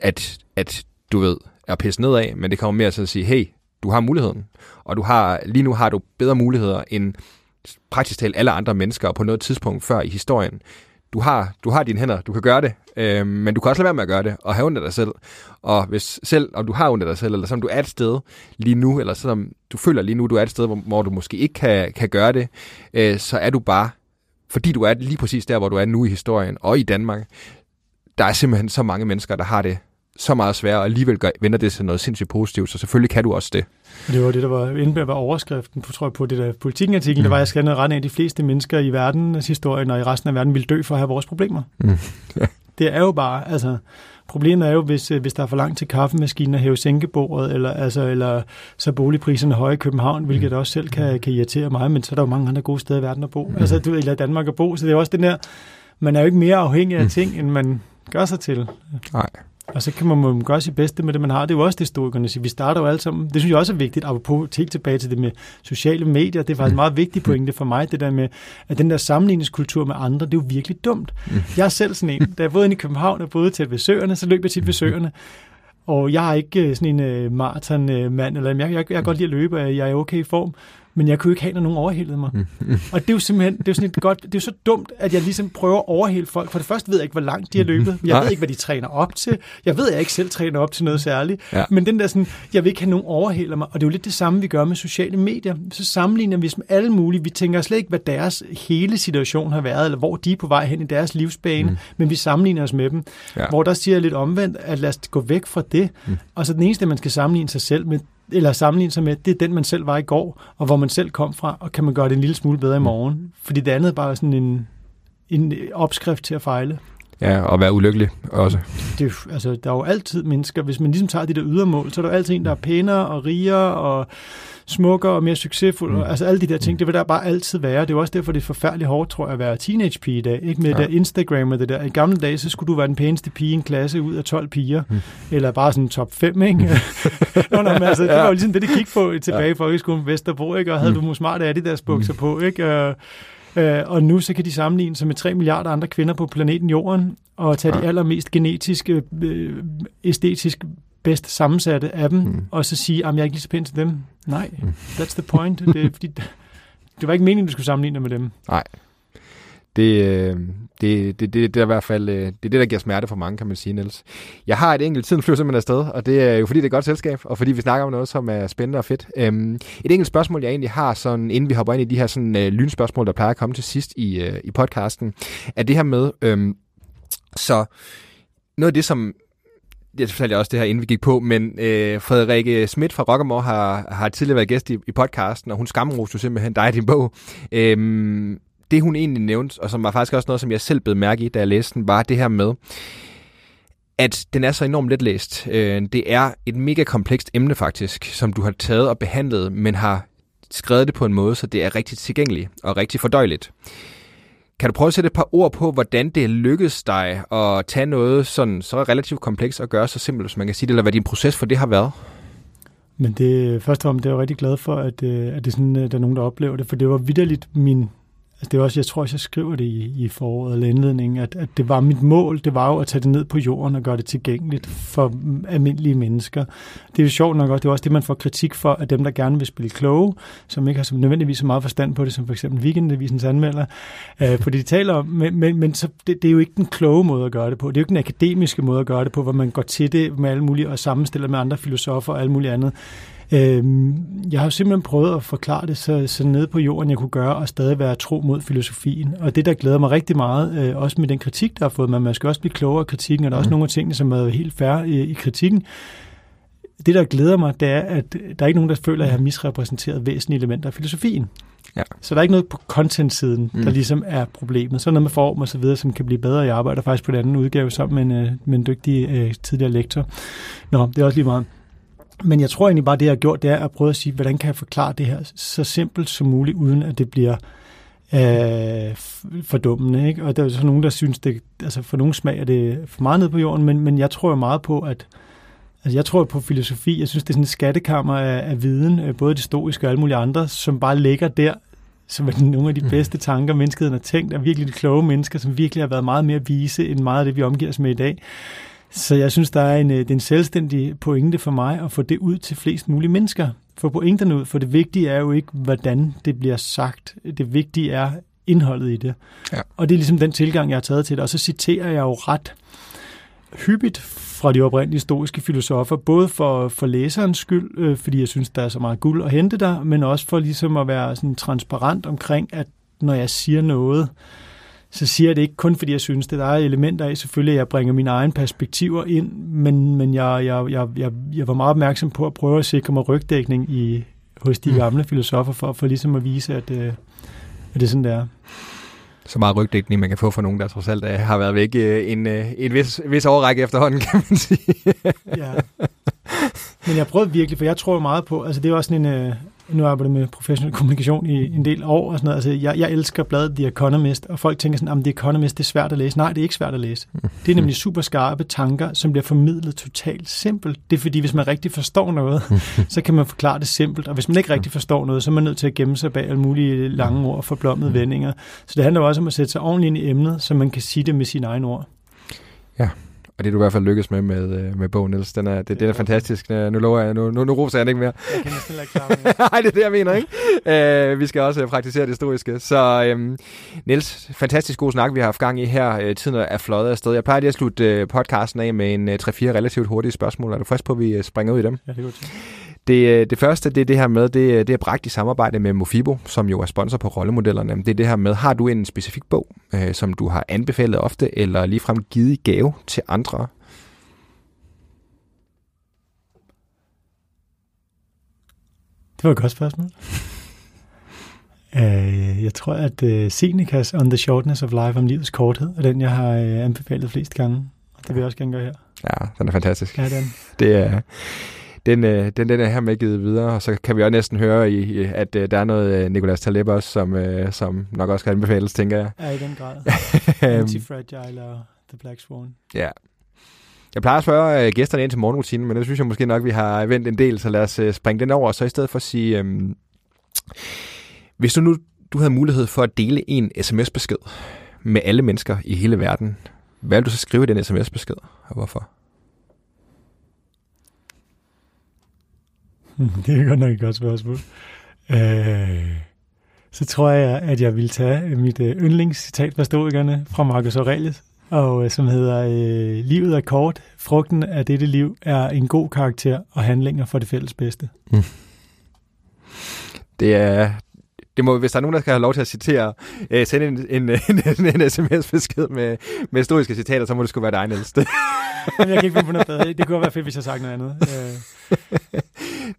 S3: at, at du ved, er pisse nedad, men det kommer mere til at sige, hey, du har muligheden, og du har, lige nu har du bedre muligheder end praktisk talt alle andre mennesker på noget tidspunkt før i historien. Du har, du har dine hænder, du kan gøre det, øh, men du kan også lade være med at gøre det, og have ondt af dig selv. Og hvis selv, om du har ondt af dig selv, eller som du er et sted lige nu, eller selvom du føler lige nu, du er et sted, hvor, hvor du måske ikke kan, kan gøre det, øh, så er du bare, fordi du er lige præcis der, hvor du er nu i historien, og i Danmark, der er simpelthen så mange mennesker, der har det så meget sværere, og alligevel gør, vender det til noget sindssygt positivt, så selvfølgelig kan du også det.
S4: Det var det, der var inde var overskriften på, tror jeg, på det der politikken-artikel. Mm. Der var, jeg skal rette af, de fleste mennesker i verdens historien og i resten af verden vil dø for at have vores problemer. Mm. Det er jo bare, altså, problemet er jo, hvis, øh, hvis der er for langt til kaffemaskinen at hæve sænkebordet, eller, altså, eller så boligpriserne høje i København, hvilket mm. også selv kan, kan irritere mig, men så er der jo mange andre gode steder i verden at bo. Mm. Altså, du, eller Danmark at bo, så det er også den der, man er jo ikke mere afhængig af mm. ting, end man gør sig til.
S3: Nej.
S4: Og så kan man, man gøre sit bedste med det, man har. Det er jo også det, historikerne siger. Vi starter jo alle sammen. Det synes jeg også er vigtigt, apropos helt tilbage til det med sociale medier. Det er faktisk en meget vigtig pointe for mig, det der med, at den der sammenligningskultur med andre, det er jo virkelig dumt. Jeg er selv sådan en, da jeg boede i København og boede tæt ved søerne, så løb jeg tit ved søerne. Og jeg er ikke øh, sådan en uh, maratonmand, eller jeg, jeg, jeg kan godt lide at løbe, og jeg er okay i form men jeg kunne ikke have, når nogen overhældede mig. og det er jo simpelthen, det er jo sådan et godt, det er jo så dumt, at jeg ligesom prøver at overhælde folk. For det første ved jeg ikke, hvor langt de har løbet. Jeg ved ikke, hvad de træner op til. Jeg ved, at jeg ikke selv træner op til noget særligt. Ja. Men den der sådan, jeg vil ikke have nogen overhælder mig. Og det er jo lidt det samme, vi gør med sociale medier. Så sammenligner vi med alle mulige. Vi tænker slet ikke, hvad deres hele situation har været, eller hvor de er på vej hen i deres livsbane, mm. men vi sammenligner os med dem. Ja. Hvor der siger jeg lidt omvendt, at lad os gå væk fra det. Mm. Og så den eneste, man skal sammenligne sig selv med, eller sammenligne sig med, det er den, man selv var i går, og hvor man selv kom fra, og kan man gøre det en lille smule bedre i mm. morgen. Fordi det andet er bare sådan en, en opskrift til at fejle.
S3: Ja, og være ulykkelig også.
S4: Det, altså, der er jo altid mennesker, hvis man ligesom tager de der ydermål, så er der altid en, der er pænere og rigere og smukkere og mere succesfuld. Mm. Altså alle de der ting, det vil der bare altid være. Det er også derfor, det er forfærdeligt hårdt, tror jeg, at være teenage pige i dag. Ikke med ja. det der Instagram og det der. I gamle dage, så skulle du være den pæneste pige i en klasse ud af 12 piger. Mm. Eller bare sådan top 5, ikke? Nå, nå, men altså, det var jo ligesom det, de kiggede på tilbage ja. i folkeskolen Vesterbro, ikke? Og havde mm. du smarte Adidas bukser mm. på, ikke? Øh, og nu så kan de sammenligne sig med 3 milliarder andre kvinder på planeten Jorden, og tage ja. de allermest genetiske, øh, æstetisk bedst sammensatte af dem, mm. og så sige, at jeg er ikke lige så pæn til dem. Nej, mm. that's the point. Det, er, fordi, det var ikke meningen, du skulle sammenligne med dem.
S3: Nej. Det, øh, det, det, det, det, er i hvert fald øh, det, er det, der giver smerte for mange, kan man sige, Niels. Jeg har et enkelt tiden flyver simpelthen afsted, og det er jo fordi, det er et godt selskab, og fordi vi snakker om noget, som er spændende og fedt. Øhm, et enkelt spørgsmål, jeg egentlig har, sådan, inden vi hopper ind i de her sådan, øh, lynspørgsmål, der plejer at komme til sidst i, øh, i podcasten, er det her med, øhm, så noget af det, som jeg fortalte også det her, inden vi gik på, men øh, Frederikke Schmidt fra Rockamore har, har tidligere været gæst i, i podcasten, og hun skamroste simpelthen dig i din bog. Øhm, det hun egentlig nævnte, og som var faktisk også noget, som jeg selv blev mærke i, da jeg læste den, var det her med, at den er så enormt let læst. Øh, det er et mega komplekst emne faktisk, som du har taget og behandlet, men har skrevet det på en måde, så det er rigtig tilgængeligt og rigtig fordøjeligt. Kan du prøve at sætte et par ord på, hvordan det lykkedes dig at tage noget sådan, så relativt komplekst og gøre så simpelt, som man kan sige det, eller hvad din proces for det har været?
S4: Men det, først og fremmest det er jeg rigtig glad for, at, øh, at det sådan, at der er nogen, der oplever det, for det var vidderligt min Altså det er også, jeg tror også, jeg skriver det i, i foråret eller indledningen, at, at det var mit mål, det var jo at tage det ned på jorden og gøre det tilgængeligt for almindelige mennesker. Det er jo sjovt nok også, det er også det, man får kritik for, at dem, der gerne vil spille kloge, som ikke har som nødvendigvis så meget forstand på det, som for eksempel Weekendavisens anmelder, øh, fordi de taler om, men, men, men så, det, det, er jo ikke den kloge måde at gøre det på, det er jo ikke den akademiske måde at gøre det på, hvor man går til det med alle mulige og sammenstiller med andre filosofer og alt muligt andet. Øh, jeg har jo simpelthen prøvet at forklare det så, så nede på jorden, jeg kunne gøre, og stadig være tro mod filosofien. Og det, der glæder mig rigtig meget, øh, også med den kritik, der har fået mig, man skal også blive klogere af kritikken, og der er mm. også nogle af tingene, som er helt færre i, i kritikken. Det, der glæder mig, det er, at der er ikke nogen, der føler, at jeg har misrepræsenteret væsentlige elementer af filosofien. Ja. Så der er ikke noget på content-siden, mm. der ligesom er problemet. Så noget med form og så videre, som kan blive bedre. Jeg arbejder faktisk på den anden udgave sammen med en, øh, med en dygtig øh, tidligere lektor. Nå, det er også lige meget. Men jeg tror egentlig bare, det jeg har gjort, det er at prøve at sige, hvordan kan jeg forklare det her så simpelt som muligt, uden at det bliver øh, fordummende. Ikke? Og der er så nogen, der synes, det, altså for nogen smager det for meget ned på jorden, men, men jeg tror jo meget på, at Altså, jeg tror på filosofi. Jeg synes, det er sådan en skattekammer af, af viden, øh, både det stoiske og alle mulige andre, som bare ligger der, som er nogle af de mm. bedste tanker, menneskeheden har tænkt, er virkelig de kloge mennesker, som virkelig har været meget mere vise, end meget af det, vi omgiver os med i dag. Så jeg synes, der er en, øh, det er en selvstændig pointe for mig at få det ud til flest mulige mennesker. Få pointerne ud, for det vigtige er jo ikke, hvordan det bliver sagt. Det vigtige er indholdet i det. Ja. Og det er ligesom den tilgang, jeg har taget til det. Og så citerer jeg jo ret hyppigt fra de oprindelige historiske filosofer, både for, for læserens skyld, øh, fordi jeg synes, der er så meget guld at hente der, men også for ligesom at være sådan transparent omkring, at når jeg siger noget, så siger jeg det ikke kun, fordi jeg synes, det der er elementer af, selvfølgelig, at jeg bringer mine egne perspektiver ind, men, men jeg, jeg, jeg, jeg, jeg var meget opmærksom på at prøve at sikre mig rygdækning i, hos de mm. gamle filosofer, for, for ligesom at vise, at, øh, at det er sådan, det er
S3: så meget rygdækning, man kan få fra nogen, der trods alt øh, har været væk øh, en, en vis, vis overrække efterhånden, kan man sige.
S4: ja. Men jeg prøvede virkelig, for jeg tror meget på, altså det er også sådan en, nu arbejder jeg med professionel kommunikation i en del år og sådan noget. Altså, jeg, jeg elsker bladet The Economist, og folk tænker sådan, at The Economist det er svært at læse. Nej, det er ikke svært at læse. Det er nemlig super skarpe tanker, som bliver formidlet totalt simpelt. Det er fordi, hvis man rigtig forstår noget, så kan man forklare det simpelt. Og hvis man ikke rigtig forstår noget, så er man nødt til at gemme sig bag alle mulige lange ord og forblommede vendinger. Så det handler også om at sætte sig ordentligt ind i emnet, så man kan sige det med sine egne ord.
S3: Ja, og det du i hvert fald lykkes med med, øh, med bogen, Niels. Den er, det, det, det er fantastisk. Nu lover jeg, nu, nu, nu roser jeg ikke mere.
S4: Jeg kan næsten ikke klare
S3: Nej, det er det, jeg mener, ikke? Uh, vi skal også praktisere det historiske. Så um, Niels, fantastisk god snak, vi har haft gang i her. Tiden er fløjet afsted. Jeg plejer lige at slutte podcasten af med en uh, 3-4 relativt hurtige spørgsmål. Er du frisk på, at vi springer ud i dem?
S4: Ja, det er godt.
S3: Det, øh, det første, det er det her med, det, det er bragt i samarbejde med Mofibo, som jo er sponsor på rollemodellerne. Det er det her med, har du en specifik bog, øh, som du har anbefalet ofte, eller ligefrem givet i gave til andre?
S4: Det var et godt spørgsmål. uh, jeg tror, at uh, Senecas On the Shortness of Life, om livets korthed, er den, jeg har uh, anbefalet flest gange. Og det vil jeg også gerne gøre her.
S3: Ja, den er fantastisk.
S4: Ja, den.
S3: Det er den, øh, den, den er her med givet videre, og så kan vi også næsten høre, i, at øh, der er noget øh, Nicolas Taleb også, som, øh, som nok også kan anbefales, tænker jeg.
S4: Ja, i den grad. Antifragile og The Black Swan.
S3: Ja. Jeg plejer at spørge øh, gæsterne ind til morgenrutinen, men det synes jeg måske nok, vi har vendt en del, så lad os øh, springe den over, og så i stedet for at sige, øh, hvis du nu du havde mulighed for at dele en sms-besked med alle mennesker i hele verden, hvad vil du så skrive i den sms-besked, og hvorfor?
S4: Det er godt nok et godt spørgsmål. Øh, så tror jeg, at jeg vil tage mit øh, yndlingscitat fra stoikerne fra Marcus Aurelius, og øh, som hedder øh, Livet er kort, frugten af dette liv er en god karakter og handlinger for det fælles bedste. Mm.
S3: Det er, det må, hvis der er nogen, der skal have lov til at citere, øh, sende en, en, en, en, en sms-besked med, med historiske citater, så må det skulle være dig, Niels.
S4: jeg kan ikke finde på noget bedre. Det kunne være fedt, hvis jeg sagde noget andet. Øh.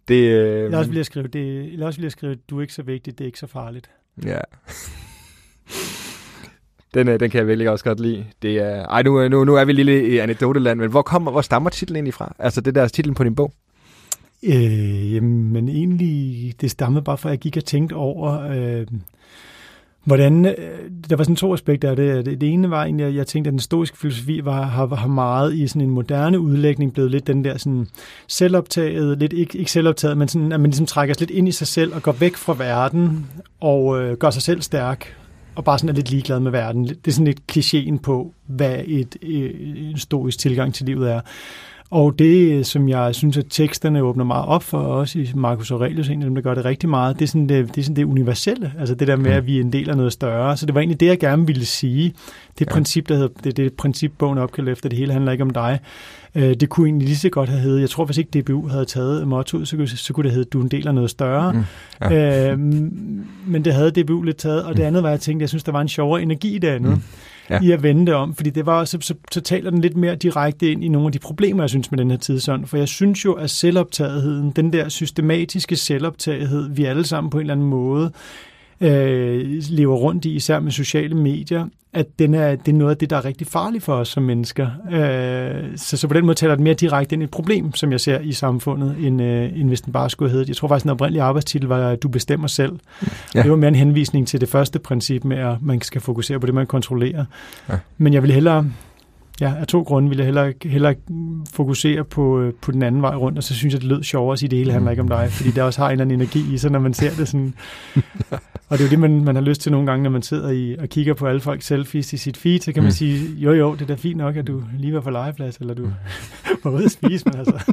S3: det, øh...
S4: Eller også vil jeg skrive, det, eller også vil jeg skrive, du er ikke så vigtig, det er ikke så farligt.
S3: Ja. Den, øh, den kan jeg virkelig også godt lide. Det er, ej, nu, nu, nu er vi lille i anekdoteland, men hvor, kommer, hvor stammer titlen egentlig fra? Altså det der titlen på din bog?
S4: Øh, jamen egentlig, det stammede bare fra, at jeg gik og tænkte over, øh, hvordan, øh, der var sådan to aspekter af det. Det, ene var egentlig, at jeg tænkte, at den stoiske filosofi var, har, har meget i sådan en moderne udlægning blevet lidt den der sådan selvoptaget, lidt ikke, ikke selvoptaget, men sådan, at man ligesom trækker sig lidt ind i sig selv og går væk fra verden og øh, gør sig selv stærk og bare sådan er lidt ligeglad med verden. Det er sådan lidt klichéen på, hvad et, et, en stoisk tilgang til livet er. Og det, som jeg synes, at teksterne åbner meget op for, også i Marcus Aurelius, en af dem, der gør det rigtig meget, det er sådan det, det, er sådan det universelle, altså det der med, mm. at vi er en del af noget større. Så det var egentlig det, jeg gerne ville sige. Det ja. princip, der hedder, det, det princip, bogen opkaldt efter, det hele handler ikke om dig. Øh, det kunne egentlig lige så godt have heddet, jeg tror, hvis ikke DBU havde taget mottoet, så kunne, så kunne det hedde, du er en del af noget større. Mm. Ja. Øh, men det havde DBU lidt taget, og det mm. andet var, at jeg tænkte, jeg synes, der var en sjovere energi i det andet. Mm ja. i at vende det om, fordi det var så, så, så taler den lidt mere direkte ind i nogle af de problemer, jeg synes med den her tidsånd. For jeg synes jo, at selvoptagetheden, den der systematiske selvoptagethed, vi alle sammen på en eller anden måde øh, lever rundt i, især med sociale medier, at den er, det er noget af det, der er rigtig farligt for os som mennesker. Øh, så, så på den måde taler det mere direkte ind i et problem, som jeg ser i samfundet, end, øh, end hvis den bare skulle hedde. Jeg tror faktisk, den oprindelige arbejdstitel var, at du bestemmer selv. Ja. Det var mere en henvisning til det første princip med, at man skal fokusere på det, man kontrollerer. Ja. Men jeg vil hellere ja, af to grunde vil jeg hellere, hellere fokusere på, øh, på den anden vej rundt, og så synes jeg, det lød sjovere at sige, det hele handler ikke om dig, fordi der også har en eller anden energi i sig, når man ser det sådan. og det er jo det, man, man har lyst til nogle gange, når man sidder i, og kigger på alle folks selfies i sit feed, så kan man mm. sige, jo jo, det er da fint nok, at du lige var på legeplads, eller du var ude at spise, men altså,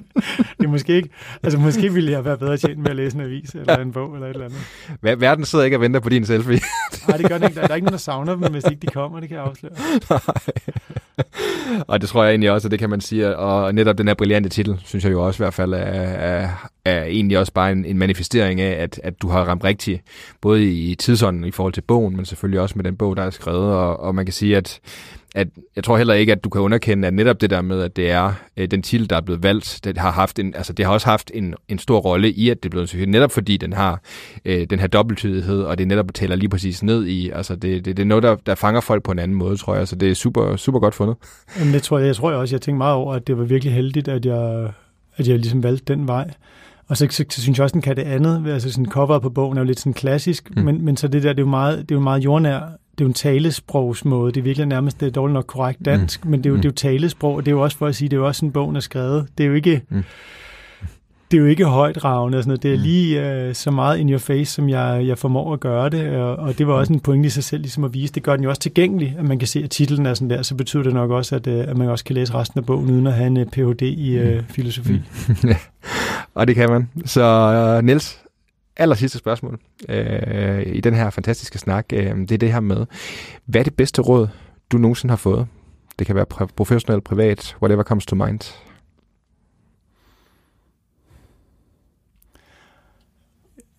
S4: det er måske ikke, altså måske ville jeg være bedre tjent med at læse en avis, eller en bog, eller et eller andet.
S3: Verden sidder ikke og venter på din selfie.
S4: Nej, det gør den ikke. Der, der er ikke nogen, der savner dem, hvis ikke de kommer, det kan jeg afsløre.
S3: og det tror jeg egentlig også, at det kan man sige. Og netop den her brillante titel, synes jeg jo også i hvert fald er, er, er egentlig også bare en, en manifestering af, at, at du har ramt rigtigt, både i tidsånden i forhold til bogen, men selvfølgelig også med den bog, der er skrevet. Og, og man kan sige, at at jeg tror heller ikke, at du kan underkende, at netop det der med, at det er øh, den titel, der er blevet valgt, det har, haft en, altså, det har også haft en, en stor rolle i, at det er blevet selvfølgelig, netop fordi den har øh, den her dobbelttydighed, og det netop tæller lige præcis ned i, altså det, det, det er noget, der, der fanger folk på en anden måde, tror jeg, så det er super, super godt fundet.
S4: Jamen, det tror jeg, jeg tror jeg også, jeg tænkte meget over, at det var virkelig heldigt, at jeg, at jeg ligesom valgte den vej. Og så, så, så synes jeg også, den kan det andet. Altså sådan coveret på bogen er jo lidt sådan klassisk, mm. men, men så det der, det er jo meget, det er jo meget jordnær det er jo en talesprogsmåde. Det er virkelig nærmest det er dårligt nok korrekt dansk, mm. men det er, jo, mm. det er jo talesprog, og det er jo også for at sige, det er jo også en bog, der er skrevet. Det er jo ikke... Mm. Det er jo ikke højt ravne og sådan noget. Det er mm. lige uh, så meget in your face, som jeg, jeg formår at gøre det. Og, og det var også en pointe i sig selv, ligesom at vise. Det gør den jo også tilgængelig, at man kan se, at titlen er sådan der. Så betyder det nok også, at, uh, at man også kan læse resten af bogen, uden at have en uh, Ph.D. i uh, filosofi. Mm.
S3: og det kan man. Så uh, Niels, aller sidste spørgsmål øh, i den her fantastiske snak, øh, det er det her med, hvad er det bedste råd, du nogensinde har fået? Det kan være professionelt, privat, whatever comes to mind.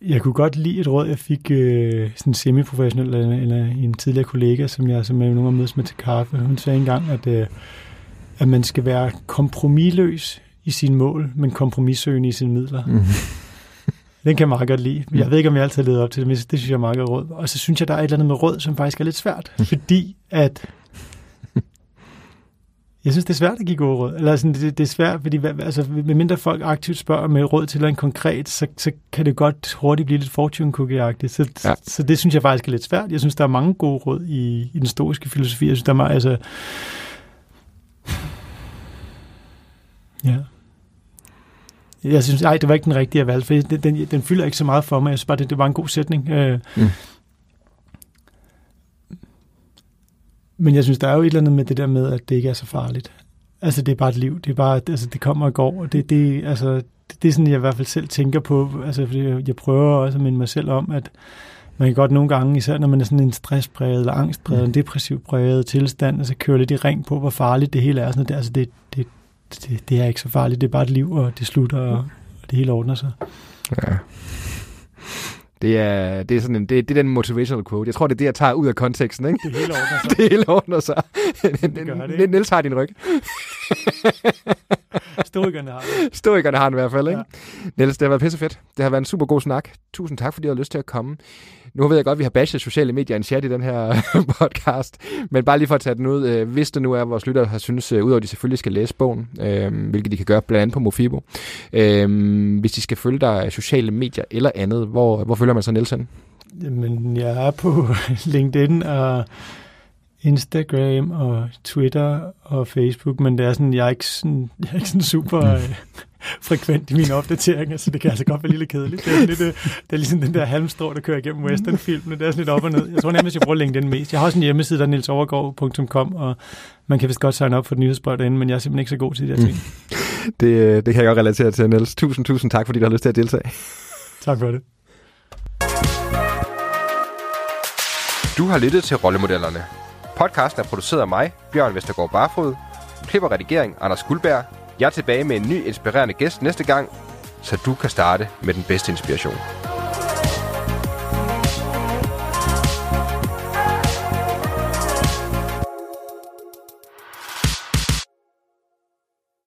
S4: Jeg kunne godt lide et råd, jeg fik øh, sådan semi-professionel eller, eller en tidligere kollega, som jeg som jeg nogle gange mødes med til kaffe. Hun sagde engang, at, øh, at man skal være kompromilløs i sine mål, men kompromissøgende i sine midler. Mm-hmm. Den kan jeg meget godt lide. Jeg ved ikke, om jeg altid levet op til det, men det synes jeg er meget godt råd. Og så synes jeg, der er et eller andet med råd, som faktisk er lidt svært. Fordi at... Jeg synes, det er svært at give gode råd. Eller sådan, det, det er svært, fordi altså, medmindre folk aktivt spørger med råd til en konkret, så, så kan det godt hurtigt blive lidt fortune cookie-agtigt. Så, ja. så, så det synes jeg faktisk er lidt svært. Jeg synes, der er mange gode råd i, i den stoiske filosofi. Jeg synes, der er meget, altså... Ja. Jeg synes, ej, det var ikke den rigtige valg, for den, den, den fylder ikke så meget for mig. Jeg synes bare, det, det var en god sætning. Øh, mm. Men jeg synes, der er jo et eller andet med det der med, at det ikke er så farligt. Altså, det er bare et liv. Det er bare, altså, det kommer og går. Og det, det, altså, det, det er sådan, jeg i hvert fald selv tænker på. Altså, fordi jeg, jeg prøver også at minde mig selv om, at man kan godt nogle gange, især når man er sådan en stresspræget eller angstpræget, mm. en depressiv præget tilstand, altså køre lidt i ring på, hvor farligt det hele er. Sådan, det, altså, det, det, det, det er ikke så farligt, det er bare et liv, og det slutter, og, og det hele ordner sig. Ja.
S3: Det er, det er sådan en, det, det er den motivational quote. Jeg tror, det er det, jeg tager ud af konteksten, ikke?
S4: Det hele ordner sig.
S3: det hele ordner sig. Det gør det, Niels har din ryg.
S4: Stoikerne har
S3: det. Stoikerne har den i hvert fald, ikke? Ja. Niels, det har været pissefedt. Det har været en super god snak. Tusind tak, fordi du har lyst til at komme. Nu ved jeg godt, at vi har bashed sociale medier en chat i den her podcast, men bare lige for at tage den ud, øh, hvis det nu er, at vores lyttere har synes, øh, udover at de selvfølgelig skal læse bogen, øh, hvilket de kan gøre blandt andet på Mofibo, øh, hvis de skal følge dig sociale medier eller andet, hvor, hvor følger man så Nielsen?
S4: Jamen, jeg er på LinkedIn og Instagram og Twitter og Facebook, men det er sådan, jeg er ikke sådan, jeg er ikke sådan super... Øh, frekvent i mine opdateringer, så det kan altså godt være lidt kedeligt. Det er, lidt, øh, det er ligesom den der halmstrå, der kører igennem westernfilmene. Det er sådan lidt op og ned. Jeg tror nærmest, jeg bruger LinkedIn mest. Jeg har også en hjemmeside, der er nilsovergaard.com, og man kan vist godt signe op for et nyhedsbrev derinde, men jeg er simpelthen ikke så god til de der ting.
S3: Mm. Det, øh, det kan jeg godt relatere til, Niels. Tusind, tusind tak, fordi du har lyst til at deltage.
S4: Tak for det.
S1: Du har lyttet til Rollemodellerne. Podcasten er produceret af mig, Bjørn Vestergaard Barfod. Klipper redigering, Anders Guldberg. Jeg er tilbage med en ny inspirerende gæst næste gang, så du kan starte med den bedste inspiration.